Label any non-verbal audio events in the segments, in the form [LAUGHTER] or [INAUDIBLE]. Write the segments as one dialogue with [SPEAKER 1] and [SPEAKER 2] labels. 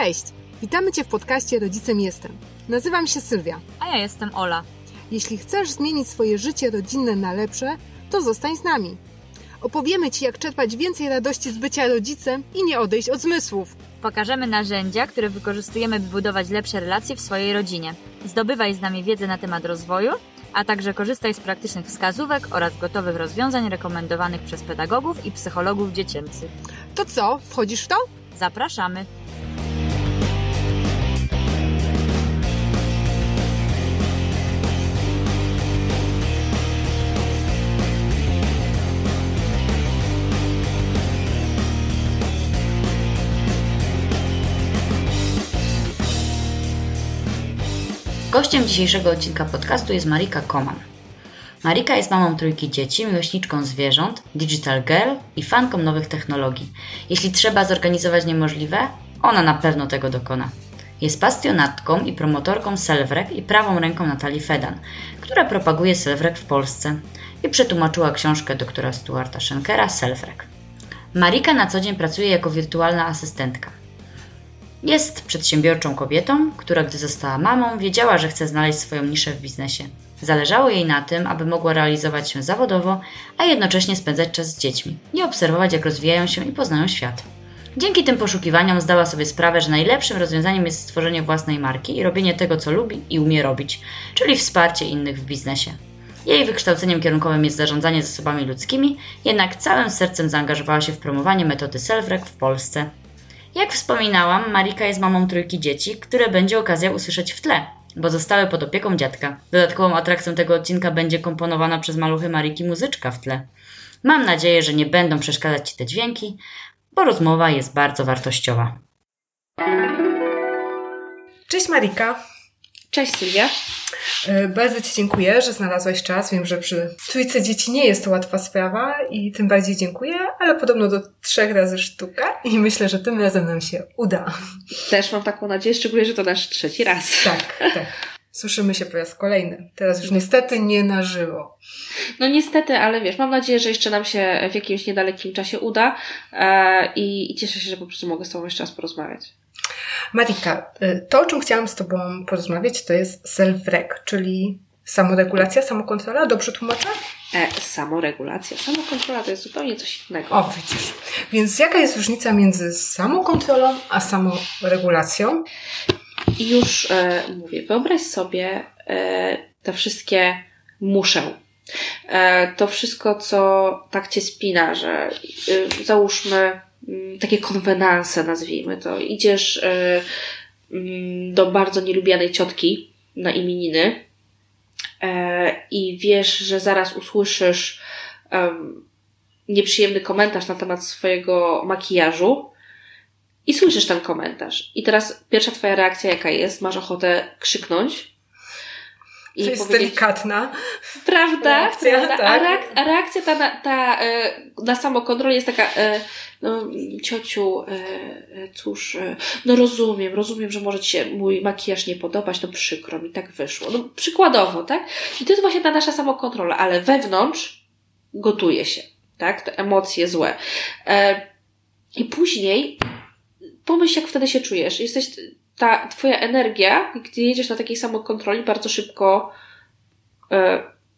[SPEAKER 1] Cześć! Witamy Cię w podcaście Rodzicem Jestem. Nazywam się Sylwia.
[SPEAKER 2] A ja jestem Ola.
[SPEAKER 1] Jeśli chcesz zmienić swoje życie rodzinne na lepsze, to zostań z nami. Opowiemy Ci, jak czerpać więcej radości z bycia rodzicem i nie odejść od zmysłów.
[SPEAKER 2] Pokażemy narzędzia, które wykorzystujemy, by budować lepsze relacje w swojej rodzinie. Zdobywaj z nami wiedzę na temat rozwoju, a także korzystaj z praktycznych wskazówek oraz gotowych rozwiązań rekomendowanych przez pedagogów i psychologów dziecięcych.
[SPEAKER 1] To co, wchodzisz w to?
[SPEAKER 2] Zapraszamy!
[SPEAKER 3] Gościem dzisiejszego odcinka podcastu jest Marika Koman. Marika jest mamą trójki dzieci, miłośniczką zwierząt, digital girl i fanką nowych technologii. Jeśli trzeba zorganizować niemożliwe, ona na pewno tego dokona. Jest pasjonatką i promotorką Selwrek i prawą ręką Natalii Fedan, która propaguje Selwrek w Polsce i przetłumaczyła książkę doktora Stuarta Schenkera Selwrek. Marika na co dzień pracuje jako wirtualna asystentka. Jest przedsiębiorczą kobietą, która gdy została mamą, wiedziała, że chce znaleźć swoją niszę w biznesie. Zależało jej na tym, aby mogła realizować się zawodowo, a jednocześnie spędzać czas z dziećmi i obserwować, jak rozwijają się i poznają świat. Dzięki tym poszukiwaniom zdała sobie sprawę, że najlepszym rozwiązaniem jest stworzenie własnej marki i robienie tego, co lubi i umie robić, czyli wsparcie innych w biznesie. Jej wykształceniem kierunkowym jest zarządzanie zasobami ludzkimi, jednak całym sercem zaangażowała się w promowanie metody Selfrek w Polsce. Jak wspominałam, Marika jest mamą trójki dzieci, które będzie okazja usłyszeć w tle, bo zostały pod opieką dziadka. Dodatkową atrakcją tego odcinka będzie komponowana przez maluchy Mariki muzyczka w tle. Mam nadzieję, że nie będą przeszkadzać Ci te dźwięki, bo rozmowa jest bardzo wartościowa.
[SPEAKER 1] Cześć Marika.
[SPEAKER 4] Cześć Sylwia.
[SPEAKER 1] E, bardzo Ci dziękuję, że znalazłaś czas. Wiem, że przy trójce dzieci nie jest to łatwa sprawa i tym bardziej dziękuję, ale podobno do trzech razy sztuka i myślę, że tym razem nam się uda.
[SPEAKER 4] Też mam taką nadzieję, szczególnie, że to nasz trzeci raz.
[SPEAKER 1] Tak, tak. Słyszymy się po raz kolejny. Teraz już niestety nie na żywo.
[SPEAKER 4] No niestety, ale wiesz, mam nadzieję, że jeszcze nam się w jakimś niedalekim czasie uda e, i, i cieszę się, że po prostu mogę z Tobą jeszcze raz porozmawiać.
[SPEAKER 1] Marika, y, to o czym chciałam z Tobą porozmawiać to jest self-reg, czyli samoregulacja, samokontrola, dobrze tłumaczę?
[SPEAKER 4] E, samoregulacja. Samokontrola to jest zupełnie coś innego.
[SPEAKER 1] O, widzisz. Więc jaka jest różnica między samokontrolą a samoregulacją?
[SPEAKER 4] I już e, mówię, wyobraź sobie e, te wszystkie muszę. E, to wszystko, co tak cię spina, że e, załóżmy takie konwenanse, nazwijmy to. Idziesz y, mm, do bardzo nielubianej ciotki na imieniny e, i wiesz, że zaraz usłyszysz nieprzyjemny komentarz na temat swojego makijażu i słyszysz ten komentarz. I teraz pierwsza twoja reakcja jaka jest? Masz ochotę krzyknąć,
[SPEAKER 1] i to jest delikatna.
[SPEAKER 4] Prawda? Reakcja, prawda? Tak. A, reak a, reakcja ta, na, ta e, na samokontrolę jest taka, e, no ciociu, e, cóż, no rozumiem, rozumiem, że może Ci się mój makijaż nie podobać, no przykro mi, tak wyszło. No przykładowo, tak? I to jest właśnie ta nasza samokontrola, ale wewnątrz gotuje się, tak? Te emocje złe. I później pomyśl, jak wtedy się czujesz. Jesteś ta twoja energia, gdy jedziesz na takiej samokontroli, bardzo szybko y,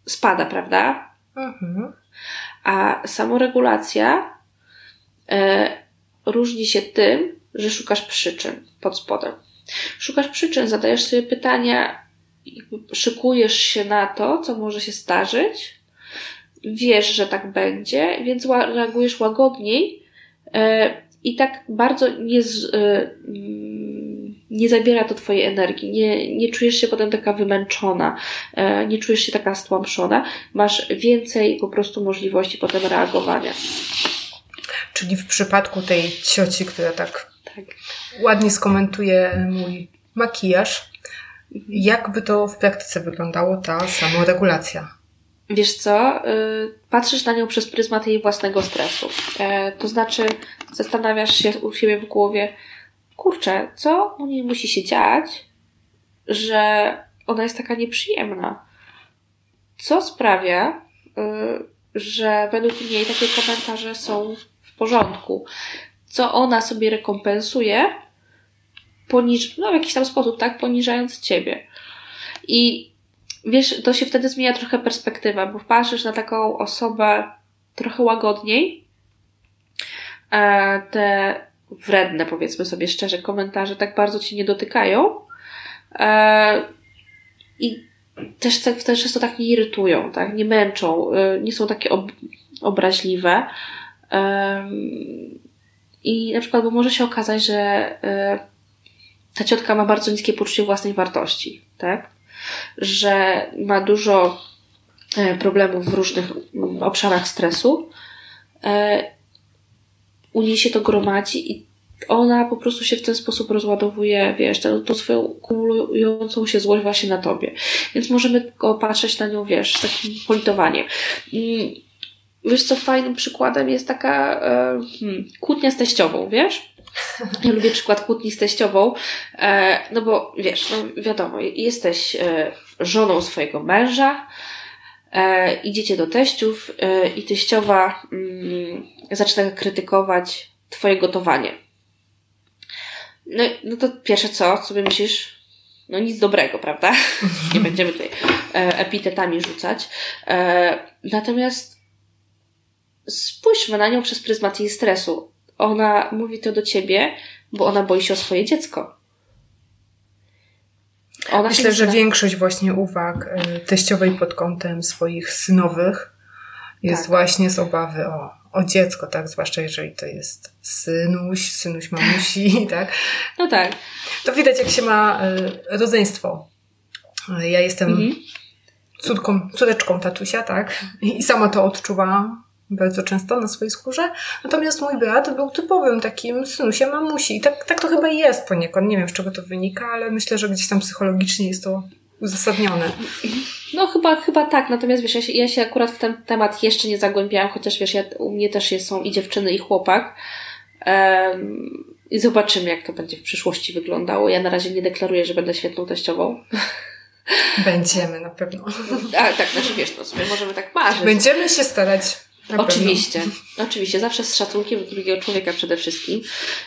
[SPEAKER 4] spada, prawda? Mhm. A samoregulacja y, różni się tym, że szukasz przyczyn pod spodem. Szukasz przyczyn, zadajesz sobie pytania, szykujesz się na to, co może się zdarzyć, wiesz, że tak będzie, więc reagujesz łagodniej y, i tak bardzo nie z, nie zabiera to Twojej energii, nie, nie czujesz się potem taka wymęczona, e, nie czujesz się taka stłamszona, masz więcej po prostu możliwości potem reagowania.
[SPEAKER 1] Czyli w przypadku tej cioci, która tak, tak. ładnie skomentuje mój makijaż, jakby to w praktyce wyglądało ta samoregulacja?
[SPEAKER 4] Wiesz co, y, patrzysz na nią przez pryzmat jej własnego stresu. E, to znaczy, zastanawiasz się u siebie w głowie, kurczę, co u niej musi się dziać, że ona jest taka nieprzyjemna? Co sprawia, y, że według niej takie komentarze są w porządku? Co ona sobie rekompensuje, poniż, no w jakiś tam sposób, tak, poniżając ciebie. I wiesz, to się wtedy zmienia trochę perspektywa, bo patrzysz na taką osobę trochę łagodniej, te wredne, powiedzmy sobie szczerze, komentarze tak bardzo ci nie dotykają. E, I też, też często tak nie irytują, tak? Nie męczą, e, nie są takie ob obraźliwe. I na przykład, bo może się okazać, że e, ta ciotka ma bardzo niskie poczucie własnej wartości, tak? Że ma dużo problemów w różnych obszarach stresu. U niej się to gromadzi i ona po prostu się w ten sposób rozładowuje, wiesz, tą, tą swoją kumulującą się złość właśnie na tobie. Więc możemy patrzeć na nią, wiesz, z takim politowaniem. Mm, wiesz co, fajnym przykładem jest taka e, hmm, kłótnia z teściową, wiesz? Ja lubię przykład kłótni z teściową, e, no bo wiesz, no wiadomo, jesteś e, żoną swojego męża, e, idziecie do teściów e, i teściowa mm, zaczyna krytykować twoje gotowanie. No, no to pierwsze co sobie myślisz? No nic dobrego, prawda? [LAUGHS] Nie będziemy tutaj e, epitetami rzucać. E, natomiast spójrzmy na nią przez pryzmat jej stresu. Ona mówi to do ciebie, bo ona boi się o swoje dziecko.
[SPEAKER 1] Ona Myślę, że większość właśnie uwag e, teściowej pod kątem swoich synowych jest tak. właśnie z obawy o o dziecko, tak? Zwłaszcza jeżeli to jest synuś, synuś mamusi, [LAUGHS] tak?
[SPEAKER 4] No tak.
[SPEAKER 1] To widać, jak się ma y, rodzeństwo. Ja jestem mhm. córką, córeczką tatusia, tak? I sama to odczuwałam bardzo często na swojej skórze. Natomiast mój brat był typowym takim synusiem mamusi. I tak, tak to chyba jest poniekąd. Nie wiem, z czego to wynika, ale myślę, że gdzieś tam psychologicznie jest to uzasadnione.
[SPEAKER 4] No chyba, chyba tak, natomiast wiesz, ja się, ja się akurat w ten temat jeszcze nie zagłębiałam, chociaż wiesz, ja, u mnie też jest, są i dziewczyny, i chłopak. Um, I zobaczymy, jak to będzie w przyszłości wyglądało. Ja na razie nie deklaruję, że będę świetną teściową.
[SPEAKER 1] Będziemy na pewno.
[SPEAKER 4] A, tak, znaczy wiesz, no sobie możemy tak marzyć.
[SPEAKER 1] Będziemy się starać.
[SPEAKER 4] Oczywiście, pewno. [LAUGHS] oczywiście, zawsze z szacunkiem do drugiego człowieka przede wszystkim.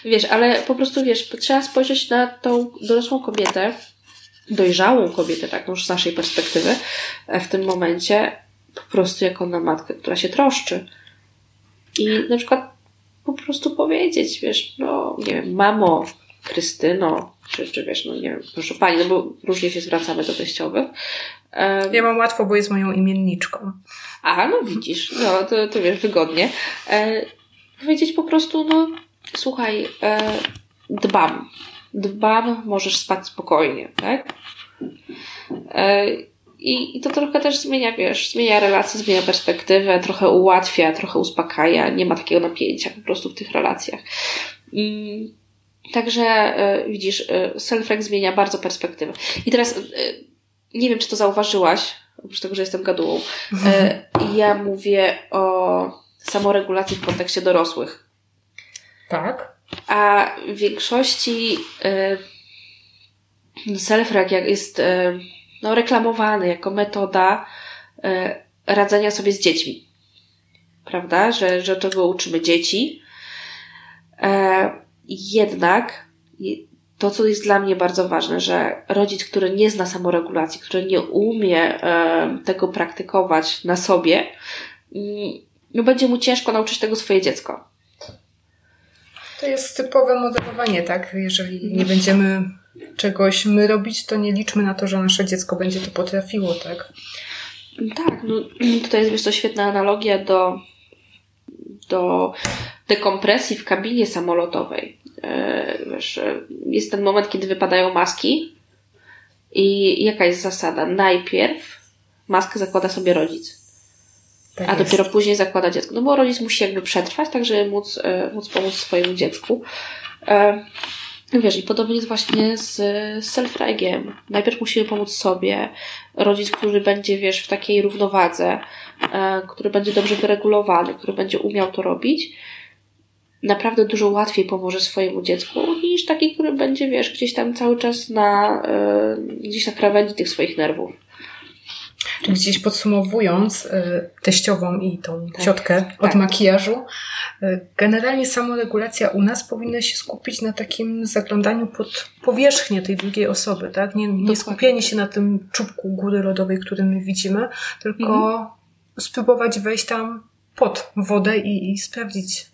[SPEAKER 4] Wiesz, ale po prostu wiesz, trzeba spojrzeć na tą dorosłą kobietę, dojrzałą kobietę, tak już z naszej perspektywy, e, w tym momencie po prostu jako na matkę, która się troszczy. I na przykład po prostu powiedzieć, wiesz, no nie wiem, mamo, Krystyno, czy, czy wiesz, no nie wiem, proszę pani, no bo różnie się zwracamy do teściowych.
[SPEAKER 1] Ja mam łatwo, bo jest moją imienniczką.
[SPEAKER 4] A, no widzisz, no to, to wiesz, wygodnie. E, powiedzieć po prostu, no słuchaj, e, dbam dbam, możesz spać spokojnie, tak? E, I, I to trochę też zmienia, wiesz, zmienia relacje, zmienia perspektywę, trochę ułatwia, trochę uspokaja, nie ma takiego napięcia po prostu w tych relacjach. Mm, także e, widzisz, e, self zmienia bardzo perspektywę. I teraz nie wiem, czy to zauważyłaś, oprócz tego, że jestem gadułą. Mhm. Ja mówię o samoregulacji w kontekście dorosłych.
[SPEAKER 1] Tak.
[SPEAKER 4] A w większości y, self-reg jest y, no, reklamowany jako metoda radzenia sobie z dziećmi. Prawda? Że, że tego uczymy dzieci. E, jednak to, co jest dla mnie bardzo ważne, że rodzic, który nie zna samoregulacji, który nie umie e, tego praktykować na sobie, mm, no będzie mu ciężko nauczyć tego swoje dziecko.
[SPEAKER 1] To jest typowe modelowanie, tak? Jeżeli nie będziemy czegoś my robić, to nie liczmy na to, że nasze dziecko będzie to potrafiło, tak?
[SPEAKER 4] Tak, no [CLEARS THROAT] tutaj jest wiesz, to świetna analogia do, do dekompresji w kabinie samolotowej. E, wiesz, jest ten moment, kiedy wypadają maski i jaka jest zasada? Najpierw maskę zakłada sobie rodzic tak a jest. dopiero później zakłada dziecko. No bo rodzic musi jakby przetrwać, tak żeby móc, e, móc pomóc swojemu dziecku. E, wiesz, i podobnie jest właśnie z self-regiem. Najpierw musimy pomóc sobie. Rodzic, który będzie, wiesz, w takiej równowadze, e, który będzie dobrze wyregulowany, który będzie umiał to robić, naprawdę dużo łatwiej pomoże swojemu dziecku niż taki, który będzie, wiesz, gdzieś tam cały czas na, gdzieś na krawędzi tych swoich nerwów.
[SPEAKER 1] Czyli gdzieś podsumowując y, teściową i tą tak, ciotkę od tak. makijażu, y, generalnie samoregulacja u nas powinna się skupić na takim zaglądaniu pod powierzchnię tej drugiej osoby, tak? Nie, nie skupienie się na tym czubku góry lodowej, który my widzimy, tylko mhm. spróbować wejść tam pod wodę i, i sprawdzić,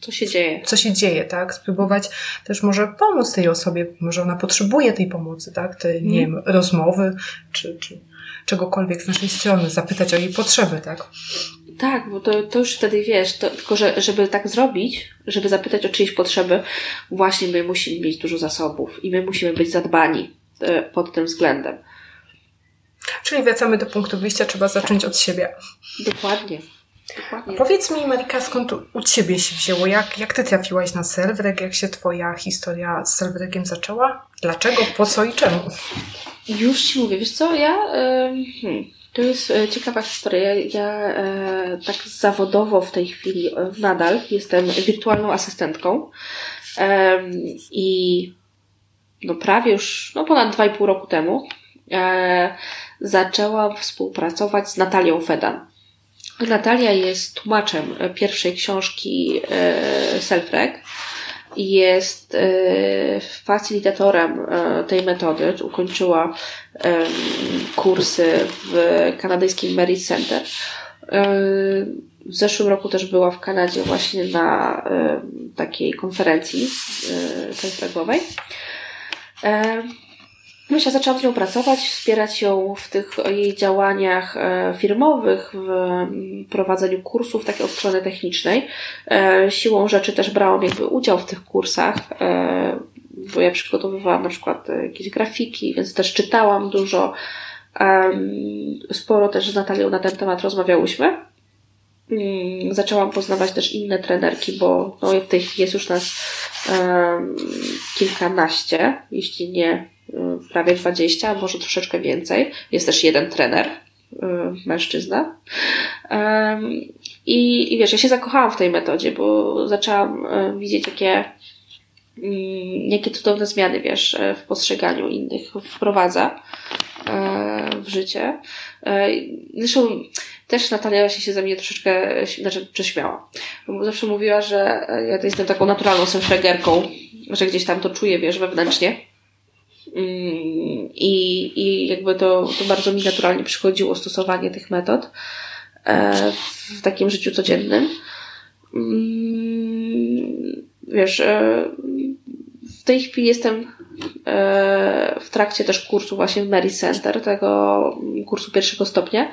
[SPEAKER 4] co się dzieje.
[SPEAKER 1] Co się dzieje, tak? Spróbować też może pomóc tej osobie, może ona potrzebuje tej pomocy, tak? Tej, nie mm. wiem, rozmowy, czy, czy czegokolwiek z naszej strony, zapytać o jej potrzeby, tak?
[SPEAKER 4] Tak, bo to, to już wtedy wiesz, to, tylko że, żeby tak zrobić, żeby zapytać o czyjeś potrzeby, właśnie my musimy mieć dużo zasobów i my musimy być zadbani e, pod tym względem.
[SPEAKER 1] Czyli wracamy do punktu wyjścia, trzeba zacząć od siebie.
[SPEAKER 4] Dokładnie. Dokładnie.
[SPEAKER 1] Powiedz mi, Marika, skąd u Ciebie się wzięło? Jak, jak Ty trafiłaś na Selwreg? Jak się Twoja historia z Selwregiem zaczęła? Dlaczego, po co i czemu?
[SPEAKER 4] Już Ci mówię, wiesz co, ja... Hmm, to jest e, ciekawa historia. Ja e, tak zawodowo w tej chwili e, nadal jestem wirtualną asystentką i no prawie już, no ponad dwa i pół roku temu zaczęłam współpracować z Natalią Fedan. Natalia jest tłumaczem pierwszej książki e, Selfreg jest e, facilitatorem e, tej metody, ukończyła kursy w kanadyjskim Merit Center. W zeszłym roku też była w Kanadzie właśnie na takiej konferencji selfregowej. Myślę, zaczęłam z nią pracować, wspierać ją w tych jej działaniach e, firmowych, w prowadzeniu kursów takiej od strony technicznej. E, siłą rzeczy też brałam jakby udział w tych kursach, e, bo ja przygotowywałam na przykład jakieś grafiki, więc też czytałam dużo. Sporo też z Natalią na ten temat rozmawiałyśmy. Mm, zaczęłam poznawać też inne trenerki, bo no, w tej chwili jest już nas kilkanaście, jeśli nie prawie 20, może troszeczkę więcej. Jest też jeden trener, y, mężczyzna. I, I wiesz, ja się zakochałam w tej metodzie, bo zaczęłam y, widzieć, jakie, mm, jakie cudowne zmiany, wiesz, w postrzeganiu innych wprowadza w życie. Zresztą też Natalia się ze mnie troszeczkę znaczy, prześmiała. Zawsze mówiła, że ja jestem taką naturalną selfregerką, że gdzieś tam to czuję, wiesz, wewnętrznie. Mm, I, i jakby to, to bardzo mi naturalnie przychodziło stosowanie tych metod e, w takim życiu codziennym. Mm, wiesz, e, w tej chwili jestem e, w trakcie też kursu właśnie w Mary Center, tego kursu pierwszego stopnia.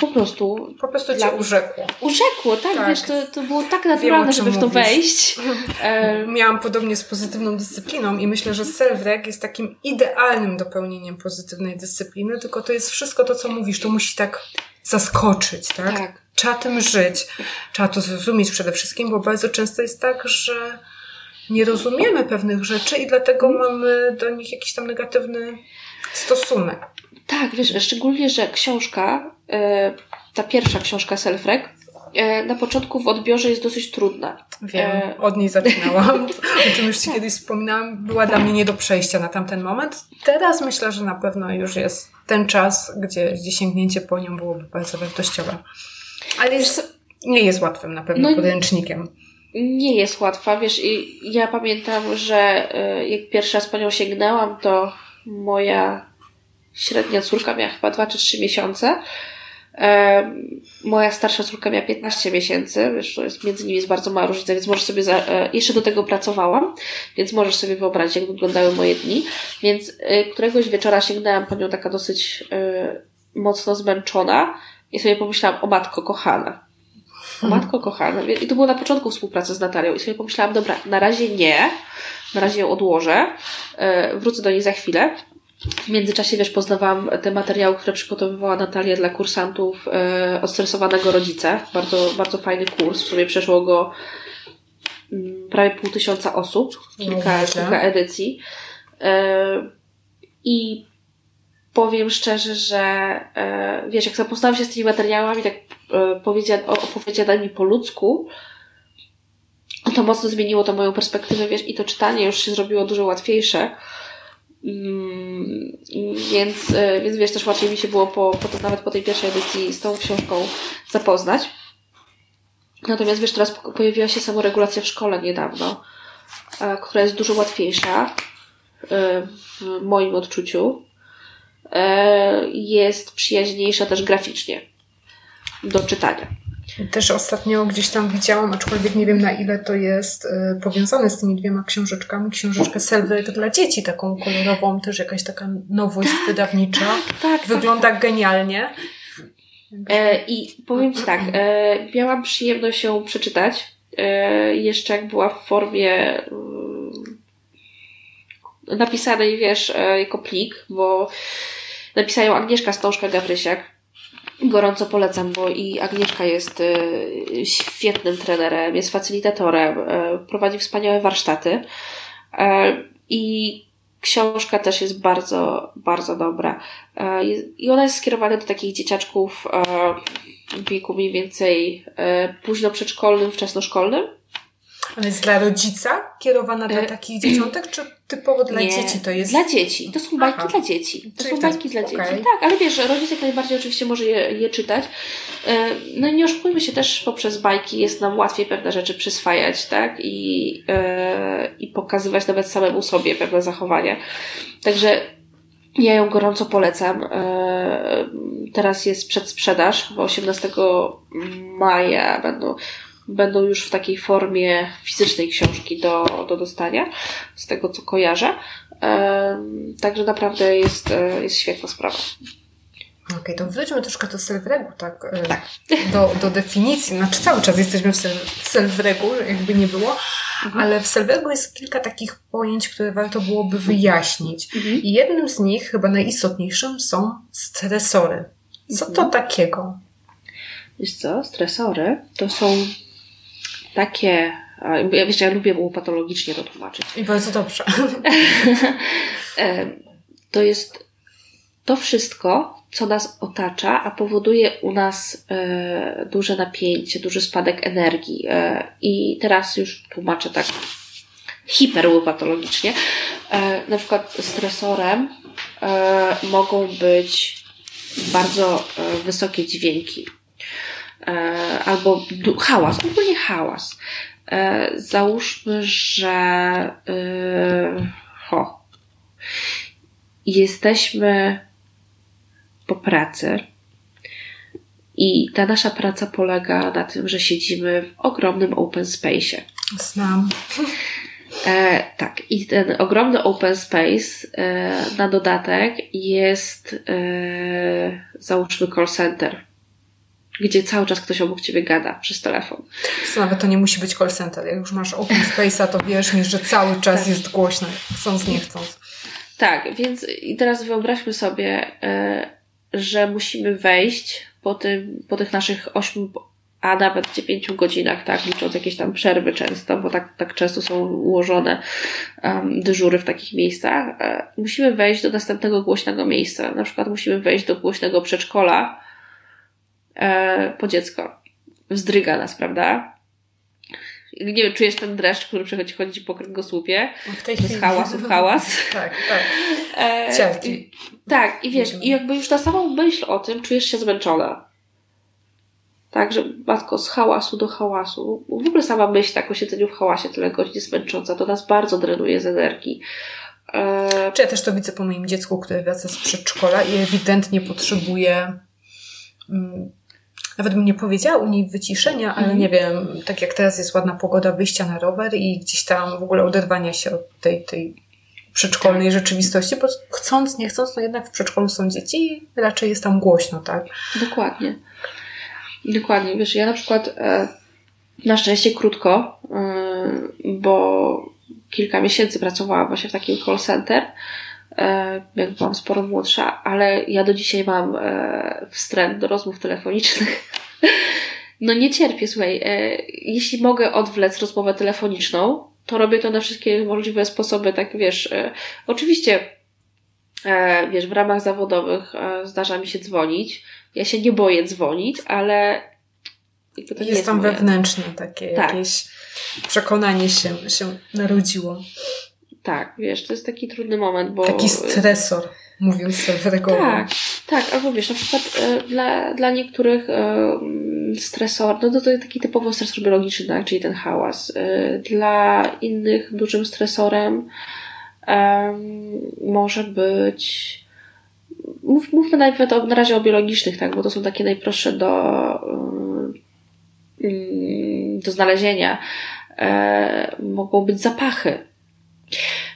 [SPEAKER 4] Po prostu.
[SPEAKER 1] Po prostu cię urzekło.
[SPEAKER 4] Urzekło, tak, tak. wiesz, to, to było tak naturalne, Wiem, żeby w to mówisz. wejść. [LAUGHS]
[SPEAKER 1] Miałam podobnie z pozytywną dyscypliną i myślę, że self-reg jest takim idealnym dopełnieniem pozytywnej dyscypliny, tylko to jest wszystko to, co mówisz, to musi tak zaskoczyć, tak? tak. Trzeba tym żyć. Trzeba to zrozumieć przede wszystkim, bo bardzo często jest tak, że nie rozumiemy pewnych rzeczy i dlatego hmm. mamy do nich jakiś tam negatywny stosunek.
[SPEAKER 4] Tak, wiesz, szczególnie, że książka, e, ta pierwsza książka Selfreg, e, na początku w odbiorze jest dosyć trudna.
[SPEAKER 1] Wiem, e, od niej zaczynałam, [LAUGHS] o czym już Ci kiedyś wspominałam. Była dla mnie nie do przejścia na tamten moment. Teraz myślę, że na pewno już jest ten czas, gdzie, gdzie sięgnięcie po nią byłoby bardzo wartościowe. Ale jest, nie jest łatwym na pewno no, podręcznikiem.
[SPEAKER 4] Nie jest łatwa, wiesz, i ja pamiętam, że jak pierwszy raz po nią sięgnęłam, to moja średnia córka miała chyba 2 czy 3 miesiące. E, moja starsza córka miała 15 miesięcy, wiesz, to jest, między nimi jest bardzo mała różnica, więc możesz sobie, za, e, jeszcze do tego pracowałam, więc możesz sobie wyobrazić, jak wyglądały moje dni. Więc e, któregoś wieczora sięgnęłam po nią taka dosyć e, mocno zmęczona i sobie pomyślałam, o matko kochana. O matko kochana. I to było na początku współpracy z Natalią i sobie pomyślałam, dobra, na razie nie, na razie ją odłożę, wrócę do niej za chwilę, w międzyczasie, wiesz, poznawałam te materiały, które przygotowywała Natalia dla kursantów e, odstresowanego rodzica. Bardzo, bardzo fajny kurs. W sumie przeszło go mm, prawie pół tysiąca osób, kilka, kilka edycji. E, I powiem szczerze, że e, wiesz, jak zapoznałam się z tymi materiałami, tak e, opowiedzianymi po ludzku, to mocno zmieniło to moją perspektywę, wiesz, i to czytanie już się zrobiło dużo łatwiejsze Mm, więc, e, więc wiesz, też łatwiej mi się było po, po, nawet po tej pierwszej edycji z tą książką zapoznać. Natomiast wiesz, teraz pojawiła się samoregulacja w szkole niedawno, e, która jest dużo łatwiejsza e, w moim odczuciu. Jest przyjaźniejsza też graficznie do czytania.
[SPEAKER 1] Też ostatnio gdzieś tam widziałam, aczkolwiek nie wiem na ile to jest y, powiązane z tymi dwiema książeczkami, książeczkę Selwy dla dzieci, taką kolorową, też jakaś taka nowość tak, wydawnicza. Tak, tak Wygląda tak, tak. genialnie.
[SPEAKER 4] E, I powiem Ci tak, e, miałam przyjemność ją przeczytać, e, jeszcze jak była w formie y, napisanej, wiesz, e, jako plik, bo napisała ją Agnieszka Stążka-Gawrysiak Gorąco polecam, bo i Agnieszka jest y, świetnym trenerem, jest facylitatorem, y, prowadzi wspaniałe warsztaty y, i książka też jest bardzo, bardzo dobra. I ona jest skierowana do takich dzieciaczków w wieku mniej więcej późno przedszkolnym, wczesnoszkolnym.
[SPEAKER 1] Ale jest dla rodzica kierowana dla takich dzieciątek, czy typowo dla nie, dzieci to jest?
[SPEAKER 4] Dla dzieci. To są bajki Aha. dla dzieci. To Czyli są bajki dla okay. dzieci. Tak, ale wiesz, rodzic jak najbardziej oczywiście może je, je czytać. E, no i nie oszukujmy się też poprzez bajki jest nam łatwiej pewne rzeczy przyswajać, tak? I, e, i pokazywać nawet samemu sobie pewne zachowania. Także ja ją gorąco polecam. E, teraz jest przedsprzedaż, bo 18 maja będą będą już w takiej formie fizycznej książki do, do dostania, z tego co kojarzę. Także naprawdę jest, e, jest świetna sprawa.
[SPEAKER 1] Okej, okay, to wróćmy troszkę do self-regu, tak? E, tak. Do, do definicji. Znaczy cały czas jesteśmy w self-regu, jakby nie było, mhm. ale w self-regu jest kilka takich pojęć, które warto byłoby wyjaśnić. Mhm. I jednym z nich, chyba najistotniejszym, są stresory. Co mhm. to takiego?
[SPEAKER 4] Wiesz co, stresory to są takie. Ja wiesz, ja lubię patologicznie to tłumaczyć.
[SPEAKER 1] I bardzo dobrze. [LAUGHS]
[SPEAKER 4] E, to jest to wszystko, co nas otacza, a powoduje u nas e, duże napięcie, duży spadek energii. E, I teraz już tłumaczę tak hiperłopatologicznie. Na przykład stresorem mogą być bardzo wysokie dźwięki albo hałas, ogólnie hałas. E, załóżmy, że e, ho, jesteśmy po pracy i ta nasza praca polega na tym, że siedzimy w ogromnym open space.
[SPEAKER 1] Znam.
[SPEAKER 4] E, tak, i ten ogromny open space e, na dodatek jest e, załóżmy call center gdzie cały czas ktoś obok ciebie gada przez telefon.
[SPEAKER 1] To nawet to nie musi być call center. Jak już masz open space'a, to wiesz mi, że cały czas tak. jest głośno, chcąc, nie chcąc.
[SPEAKER 4] Tak, więc i teraz wyobraźmy sobie, e, że musimy wejść po, tym, po tych naszych ośmiu, a nawet dziewięciu godzinach, tak, licząc jakieś tam przerwy często, bo tak, tak często są ułożone um, dyżury w takich miejscach. E, musimy wejść do następnego głośnego miejsca. Na przykład musimy wejść do głośnego przedszkola, po dziecko. Wzdryga nas, prawda? Nie wiem, czujesz ten dreszcz, który przechodzi chodzi po kręgosłupie. W tej chwili. Hałasu w hałas. [LAUGHS]
[SPEAKER 1] tak, tak. E, Ciarki.
[SPEAKER 4] Tak, i wiesz, i jakby już na samą myśl o tym czujesz się zmęczona. Tak, że matko, z hałasu do hałasu. W ogóle sama myśl tak o siedzeniu w hałasie tyle godzin jest męcząca. To nas bardzo drenuje z energii.
[SPEAKER 1] E... Czy ja też to widzę po moim dziecku, które wraca z przedszkola i ewidentnie potrzebuje mm, nawet bym nie powiedziała u niej wyciszenia, ale mm. nie wiem, tak jak teraz jest ładna pogoda, wyjścia na rower i gdzieś tam w ogóle oderwania się od tej, tej przedszkolnej tak. rzeczywistości, bo chcąc, nie chcąc, no jednak w przedszkolu są dzieci i raczej jest tam głośno, tak?
[SPEAKER 4] Dokładnie. Dokładnie. Wiesz, ja na przykład e, na szczęście krótko, e, bo kilka miesięcy pracowałam właśnie w takim call center, jak byłam sporo młodsza, ale ja do dzisiaj mam e, wstręt do rozmów telefonicznych. [LAUGHS] No nie cierpię, słuchaj. E, jeśli mogę odwlec rozmowę telefoniczną, to robię to na wszystkie możliwe sposoby, tak wiesz. Oczywiście, wiesz, w ramach zawodowych zdarza mi się dzwonić. Ja się nie boję dzwonić, ale
[SPEAKER 1] jest, jest tam wewnętrzne takie tak. jakieś przekonanie się, się narodziło.
[SPEAKER 4] Tak, wiesz, to jest taki trudny moment, bo...
[SPEAKER 1] Taki stresor, mówiąc self-regulowo.
[SPEAKER 4] Tak, tak, albo wiesz, na przykład e, dla, dla niektórych e, stresor, no to, to taki typowo stresor biologiczny, tak, czyli ten hałas. E, dla innych dużym stresorem może być mów, mówmy najpierw o, na razie o biologicznych, tak, bo to są takie najprostsze do, do znalezienia. mogą być zapachy.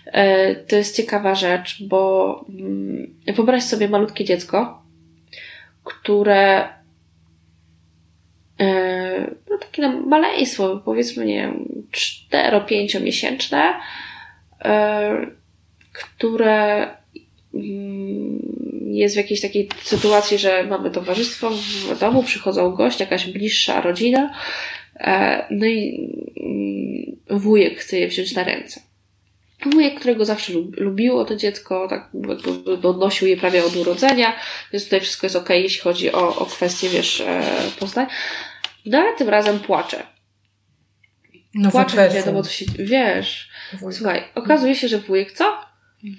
[SPEAKER 4] E, to jest ciekawa rzecz, bo mm, wyobraź sobie malutkie dziecko, które e, no takie maleństwo, powiedzmy, nie wiem, 4-5 miesięczne, e, które mm, jest w jakiejś takiej sytuacji, że mamy towarzystwo w domu, przychodzą goście, jakaś bliższa rodzina, no i mm, wujek chce je wziąć na ręce wujek, którego zawsze lubiło to dziecko, tak jakby odnosił je prawie od urodzenia, więc tutaj wszystko jest ok, jeśli chodzi o, o kwestię, wiesz, e, poznań. No ale tym razem płacze. No płacze, nie wiadomo co się, wiesz. Wujek. Słuchaj, okazuje się, że wujek co?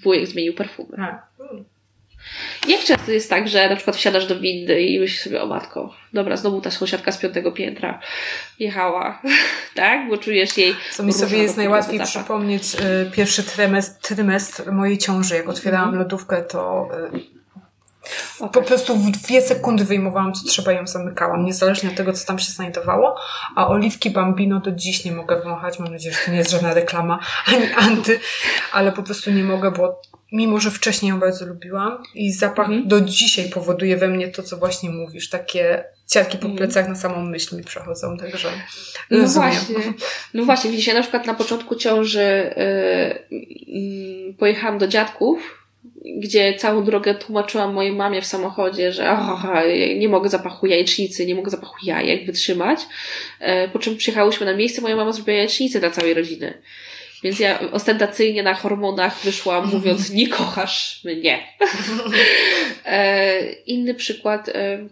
[SPEAKER 4] Wujek zmienił perfumy. A. Jak często jest tak, że na przykład wsiadasz do windy i myślisz sobie, o matko, dobra, znowu ta sąsiadka z piątego piętra jechała, [LAUGHS] tak? Bo czujesz jej...
[SPEAKER 1] Co mi sobie jest najłatwiej zapach. przypomnieć y, pierwszy trymestr, trymestr mojej ciąży. Jak otwierałam mm. lodówkę, to y, Okay. Po prostu w dwie sekundy wyjmowałam, co trzeba, ją zamykałam, niezależnie od tego, co tam się znajdowało. A oliwki Bambino do dziś nie mogę wąchać. Mam nadzieję, że to nie jest żadna reklama ani anty, ale po prostu nie mogę, bo mimo że wcześniej ją bardzo lubiłam i zapach mhm. do dzisiaj powoduje we mnie to, co właśnie mówisz, takie ciarki po mhm. plecach na samą myśl mi przechodzą, także
[SPEAKER 4] no rozumiem. właśnie, no właśnie, widzicie, ja na przykład na początku ciąży yy, pojechałam do dziadków, gdzie całą drogę tłumaczyłam mojej mamie w samochodzie, że oh, nie mogę zapachu jajecznicy, nie mogę zapachu jajek wytrzymać. Yy, po czym przyjechałyśmy na miejsce, moja mama zrobiła jajecznicę dla całej rodziny. Więc ja ostentacyjnie na hormonach wyszłam mówiąc, nie kochasz mnie. E, inny przykład e,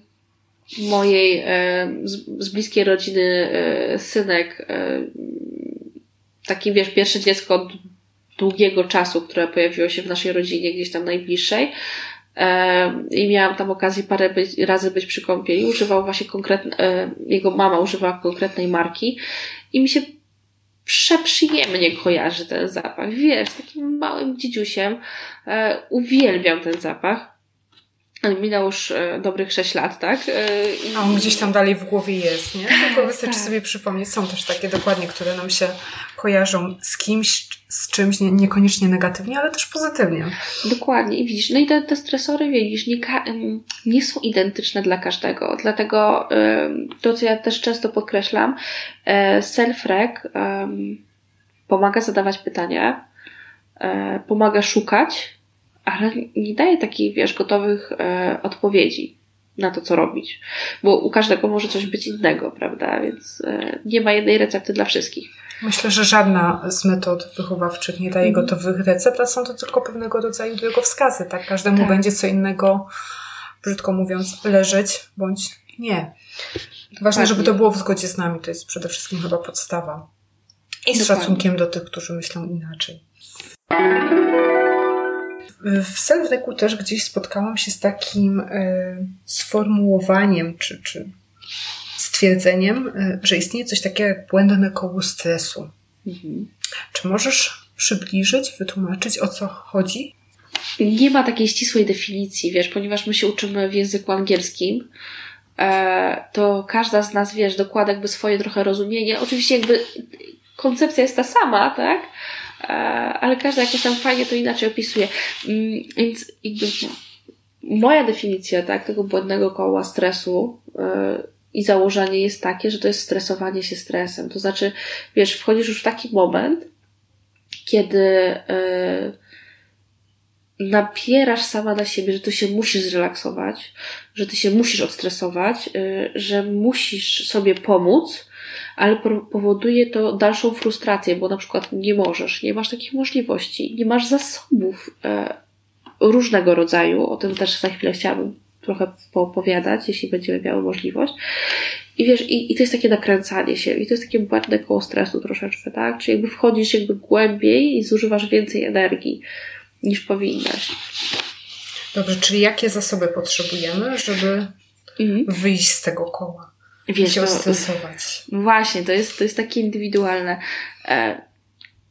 [SPEAKER 4] mojej e, z bliskiej rodziny synek, taki wiesz, pierwsze dziecko od długiego czasu, które pojawiło się w naszej rodzinie, gdzieś tam najbliższej. I miałam tam okazję parę razy być przy kąpieli. Używał właśnie konkretnej, jego mama używała konkretnej marki i mi się przeprzyjemnie kojarzy ten zapach. Wiesz, z takim małym dzidziusiem e, uwielbiam ten zapach. Minęło już e, dobrych 6 lat, tak?
[SPEAKER 1] E, I... A on gdzieś tam dalej w głowie jest, nie? Tak, Tylko wystarczy tak. sobie przypomnieć. Są też takie dokładnie, które nam się kojarzą z kimś, z czymś nie, niekoniecznie negatywnie, ale też pozytywnie.
[SPEAKER 4] Dokładnie. Widzisz, no i te, te stresory, widzisz, nie, nie są identyczne dla każdego. Dlatego to, co ja też często podkreślam, e, self-rec pomaga zadawać pytania, e, pomaga szukać, ale nie daje takich, wiesz, gotowych e, odpowiedzi na to, co robić. Bo u każdego może coś być innego, prawda? Więc nie ma jednej recepty dla wszystkich.
[SPEAKER 1] Myślę, że żadna z metod wychowawczych nie daje mhm. gotowych recept, a są to tylko pewnego rodzaju drogowskazy, tak? Każdemu tak. będzie co innego, brzydko mówiąc, leżeć, bądź nie. Ważne, żeby to było w zgodzie z nami, to jest przede wszystkim chyba podstawa. I z Dokładnie. szacunkiem do tych, którzy myślą inaczej. W self też gdzieś spotkałam się z takim y, sformułowaniem, czy, czy stwierdzeniem, y, że istnieje coś takiego jak błędne koło stresu. Mhm. Czy możesz przybliżyć, wytłumaczyć o co chodzi?
[SPEAKER 4] Nie ma takiej ścisłej definicji, wiesz, ponieważ my się uczymy w języku angielskim, e, to każda z nas, wiesz, dokłada jakby swoje trochę rozumienie. Oczywiście jakby koncepcja jest ta sama, tak? E, ale każda jakoś tam fajnie to inaczej opisuje. Mm, więc jakby moja definicja, tak, tego błędnego koła stresu e, i założenie jest takie, że to jest stresowanie się stresem. To znaczy, wiesz, wchodzisz już w taki moment, kiedy yy, napierasz sama na siebie, że ty się musisz zrelaksować, że ty się musisz odstresować, yy, że musisz sobie pomóc, ale powoduje to dalszą frustrację, bo na przykład nie możesz, nie masz takich możliwości, nie masz zasobów yy, różnego rodzaju, o tym też za chwilę chciałabym trochę poopowiadać, jeśli będziemy miały możliwość. I wiesz, i, i to jest takie nakręcanie się, i to jest takie błędne koło stresu troszeczkę, tak? Czyli jakby wchodzisz jakby głębiej i zużywasz więcej energii niż powinnaś.
[SPEAKER 1] Dobrze, czyli jakie zasoby potrzebujemy, żeby mhm. wyjść z tego koła? Wiesz, się stresować.
[SPEAKER 4] Właśnie, to jest, to jest takie indywidualne. E,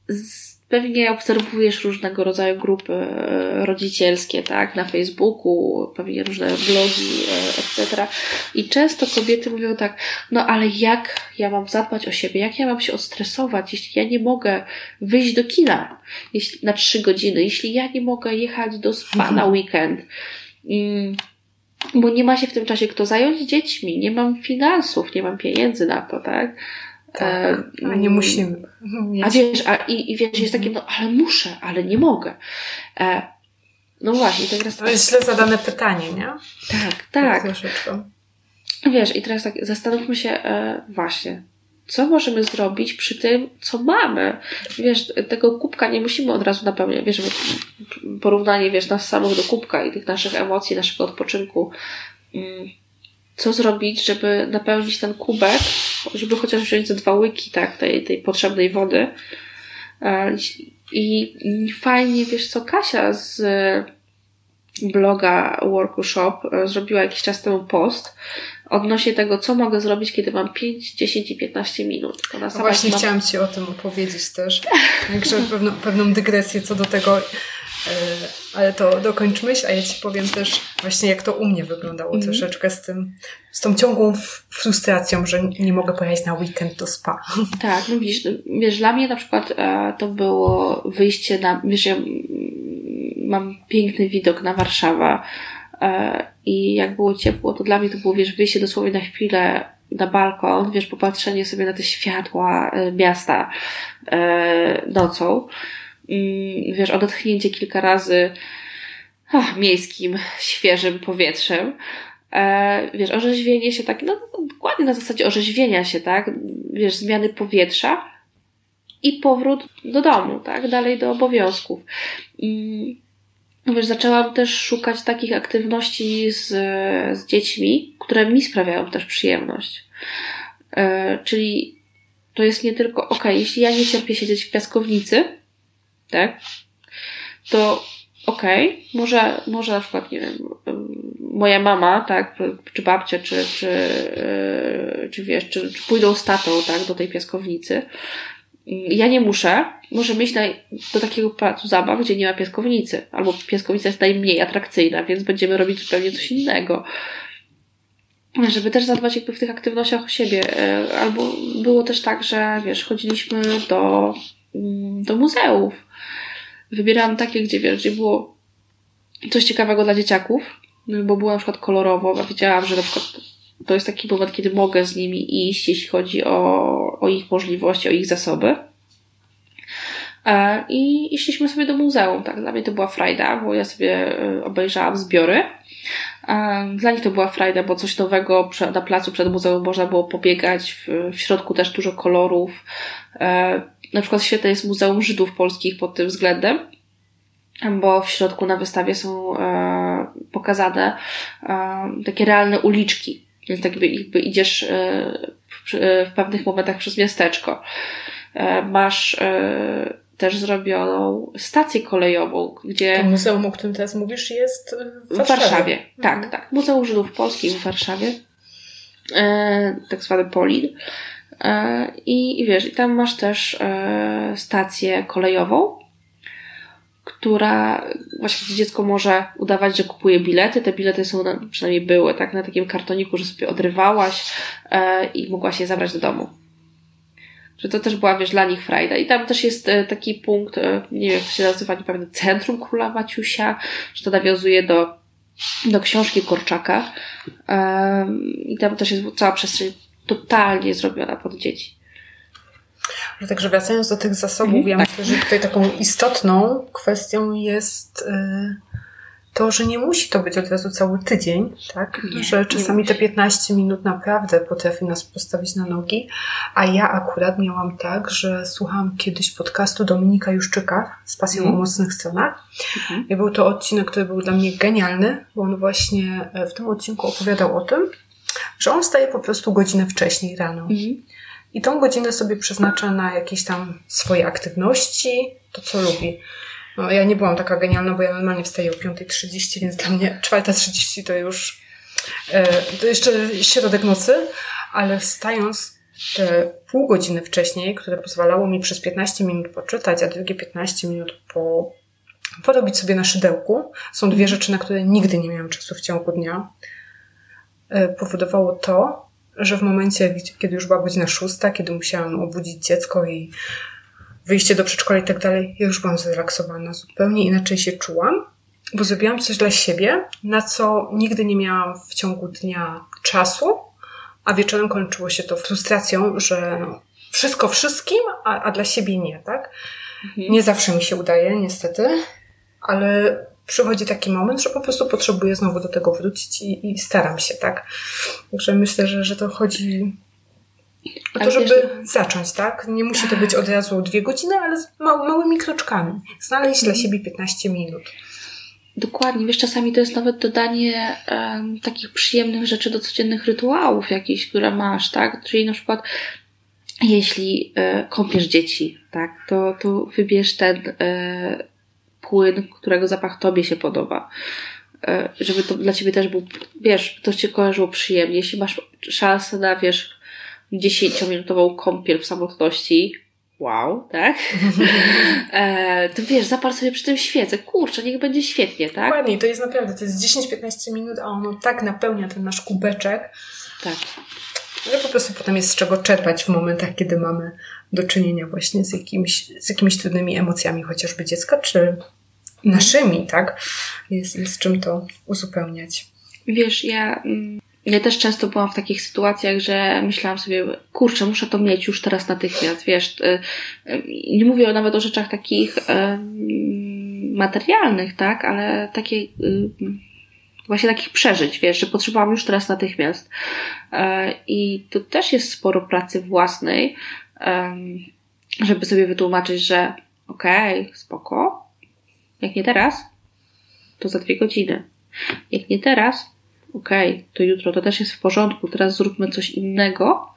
[SPEAKER 4] z, pewnie obserwujesz różnego rodzaju grupy e, rodzicielskie, tak, na Facebooku, pewnie różne blogi, e, etc. I często kobiety mówią tak, no ale jak ja mam zadbać o siebie, jak ja mam się odstresować, jeśli ja nie mogę wyjść do kina jeśli, na trzy godziny, jeśli ja nie mogę jechać do spa na weekend, mm, bo nie ma się w tym czasie kto zająć dziećmi, nie mam finansów, nie mam pieniędzy na to, tak?
[SPEAKER 1] Tak, e, a nie musimy.
[SPEAKER 4] Mieć. A wiesz, a, i, i wiesz, jest takie, no ale muszę, ale nie mogę. E, no właśnie, to teraz...
[SPEAKER 1] To jest źle zadane pytanie, nie?
[SPEAKER 4] Tak, tak. Wiesz, i teraz tak, zastanówmy się e, właśnie, co możemy zrobić przy tym, co mamy. Wiesz, tego kubka nie musimy od razu napełniać. Wiesz, porównanie, wiesz, nas samych do kubka i tych naszych emocji, naszego odpoczynku. Mm, co zrobić, żeby napełnić ten kubek, żeby chociaż wziąć ze dwa łyki, tak, tej, tej potrzebnej wody. E, I fajnie, wiesz co, Kasia z bloga Workshop e, zrobiła jakiś czas temu post odnośnie tego, co mogę zrobić, kiedy mam 5, 10 i 15 minut.
[SPEAKER 1] Ona no właśnie ma... chciałam Ci o tym opowiedzieć też. Także pewną, pewną dygresję co do tego, ale to dokończ myśl, a ja Ci powiem też właśnie, jak to u mnie wyglądało mm. troszeczkę z tym, z tą ciągłą frustracją, że nie mogę pojechać na weekend do spa. [LAUGHS]
[SPEAKER 4] Tak, no widzisz, wiesz, dla mnie na przykład e, to było wyjście na, wiesz, ja mam piękny widok na Warszawę, E, I jak było ciepło, to dla mnie to było, wiesz, wyjście dosłownie na chwilę na balkon, wiesz, popatrzenie sobie na te światła e, miasta e, nocą. Wiesz, odetchnięcie kilka razy oh, miejskim, świeżym powietrzem. Wiesz, orzeźwienie się tak, no dokładnie na zasadzie orzeźwienia się, tak? Wiesz, zmiany powietrza i powrót do domu, tak? Dalej do obowiązków. Mm, wiesz, zaczęłam też szukać takich aktywności z, z dziećmi, które mi sprawiają też przyjemność. E, czyli to jest nie tylko, ok, jeśli ja nie cierpię siedzieć w piaskownicy, tak, to okej, okay, może, może na przykład, nie wiem, moja mama, tak, czy babcia, czy, czy, e, czy wiesz, czy, czy pójdą z tatą, tak, do tej piaskownicy, ja nie muszę, możemy iść na, do takiego placu zabaw, gdzie nie ma piaskownicy, albo piaskownica jest najmniej atrakcyjna, więc będziemy robić zupełnie coś innego. Żeby też zadbać jakby w tych aktywnościach o siebie. E, albo było też tak, że wiesz, chodziliśmy do, mm, do muzeów. Wybierałam takie, gdzie wiesz, gdzie było coś ciekawego dla dzieciaków, bo było na przykład kolorowo, a wiedziałam, że na przykład to jest taki moment, kiedy mogę z nimi iść, jeśli chodzi o, o ich możliwości, o ich zasoby. E, I, szliśmy sobie do muzeum, tak. Dla mnie to była frajda, bo ja sobie e, obejrzałam zbiory. E, dla nich to była frajda, bo coś nowego na placu przed muzeum można było pobiegać. W środku też dużo kolorów. Na przykład świetne jest Muzeum Żydów Polskich pod tym względem, bo w środku na wystawie są pokazane takie realne uliczki więc tak jakby, jakby idziesz e, w, e, w pewnych momentach przez miasteczko. E, masz też zrobioną stację kolejową, gdzie...
[SPEAKER 1] To muzeum, o którym teraz mówisz, jest
[SPEAKER 4] w Warszawie. W Warszawie. Tak, mhm. tak. Muzeum Żydów Polskich w Warszawie. tak zwany Polin. I, I wiesz, i tam masz też stację kolejową, która właśnie dziecko może udawać, że kupuje bilety. Te bilety są, na, przynajmniej były, tak, na takim kartoniku, że sobie odrywałaś e, i mogłaś je zabrać do domu. Że to też była, wiesz, dla nich frajda. I tam też jest e, taki punkt, e, nie wiem, jak to się nazywa, niepewne Centrum Króla Maciusia, że to nawiązuje do, do książki Korczaka. E, I tam też jest cała przestrzeń totalnie zrobiona pod dzieci.
[SPEAKER 1] No także wracając do tych zasobów, mhm, ja tak. myślę, że tutaj taką istotną kwestią jest y, to, że nie musi to być od razu cały tydzień, tak? Nie, że czasami te 15 minut naprawdę potrafi nas postawić na nogi. A ja akurat miałam tak, że słuchałam kiedyś podcastu Dominika Juszczyka z pasją mm. o mocnych stronach. Mm. I był to odcinek, który był dla mnie genialny, bo on właśnie e, w tym odcinku opowiadał o tym, że on wstaje po prostu godzinę wcześniej rano. Mm. I tą godzinę sobie przeznacza na jakieś tam swoje aktywności, to co lubi. No, ja nie byłam taka genialna, bo ja normalnie wstaję o 5.30, więc dla mnie 4.30 to już e, to jeszcze środek nocy, ale wstając te pół godziny wcześniej, które pozwalało mi przez 15 minut poczytać, a drugie 15 minut po, porobić sobie na szydełku, są dwie rzeczy, na które nigdy nie miałam czasu w ciągu dnia, powodowało to, że w momencie, kiedy już była godzina szósta, kiedy musiałam obudzić dziecko i wyjście do przedszkola i tak dalej, ja już byłam zrelaksowana, zupełnie inaczej się czułam, bo zrobiłam coś dla siebie, na co nigdy nie miałam w ciągu dnia czasu, a wieczorem kończyło się to frustracją, że no, wszystko wszystkim, a, a dla siebie nie, tak? Mhm. Nie zawsze mi się udaje, niestety, ale przychodzi taki moment, że po prostu potrzebuję znowu do tego wrócić i, i staram się, tak? Także myślę, że, że to chodzi o to, żeby wiesz, zacząć, tak? Nie musi to być od razu dwie godziny, ale z małymi kroczkami. Znaleźć dla siebie 15 minut.
[SPEAKER 4] Dokładnie, wiesz, czasami to jest nawet dodanie um, takich przyjemnych rzeczy do codziennych rytuałów jakichś, które masz, tak? Czyli na przykład jeśli e, kąpiesz dzieci, tak, to, to wybierz ten e, płyn, którego zapach tobie się podoba. E, żeby to dla ciebie też był, wiesz, to cię kojarzyło przyjemnie. Jeśli masz szansę na, wiesz, 10-minutową kąpiel w samotności, wow, tak? [LAUGHS] e, to wiesz, zapal sobie przy tym świecę, kurczę, niech będzie świetnie, tak?
[SPEAKER 1] Dokładnie, to jest naprawdę, to jest 10-15 minut, a ono tak napełnia ten nasz kubeczek,
[SPEAKER 4] tak.
[SPEAKER 1] że po prostu potem jest z czego czerpać w momentach, kiedy mamy do czynienia właśnie z, jakimiś, z jakimiś trudnymi emocjami, chociażby dziecka, czy naszymi, tak? Jest, jest czym to uzupełniać.
[SPEAKER 4] Wiesz, ja mm, ja też często byłam w takich sytuacjach, że myślałam sobie, kurczę, muszę to mieć już teraz natychmiast, wiesz. Y, y, nie mówię nawet o rzeczach takich materialnych, tak, ale takie y, właśnie takich przeżyć, wiesz, że potrzebowałam już teraz natychmiast. E, I to też jest sporo pracy własnej, żeby sobie wytłumaczyć, że okej, okay, spoko, jak nie teraz, to za dwie godziny. Jak nie teraz, okej, okay, to jutro to też jest w porządku, teraz zróbmy coś innego,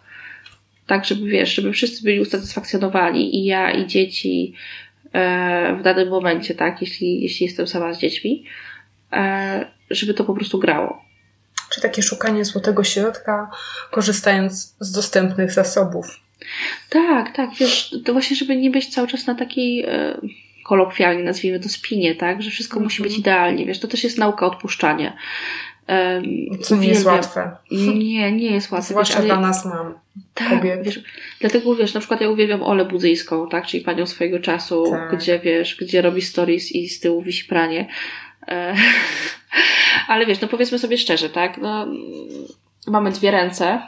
[SPEAKER 4] tak żeby wiesz, żeby wszyscy byli usatysfakcjonowani i ja, i dzieci e, w danym momencie, tak, jeśli, jeśli jestem sama z dziećmi, e, żeby to po prostu grało.
[SPEAKER 1] Czy takie szukanie złotego środka, korzystając z dostępnych zasobów.
[SPEAKER 4] Tak, tak, wiesz, to właśnie, żeby nie być cały czas na takiej e, kolokwialnie nazwijmy to spinie, tak, że wszystko mm -hmm. musi być mhm. idealnie, wiesz, to też jest nauka odpuszczania.
[SPEAKER 1] Co nie jest łatwe.
[SPEAKER 4] Nie, nie jest łatwe.
[SPEAKER 1] Zwłaszcza wiesz, dla nas mam. Tak, kobiet.
[SPEAKER 4] Wiesz, dlatego wiesz, na przykład ja uwielbiam Olę Budzyjską, tak, czyli panią swojego czasu, tak. gdzie wiesz, gdzie robi stories i z tyłu wisi pranie. E, [LAUGHS] ale wiesz, no powiedzmy sobie szczerze, tak, no, mamy dwie ręce,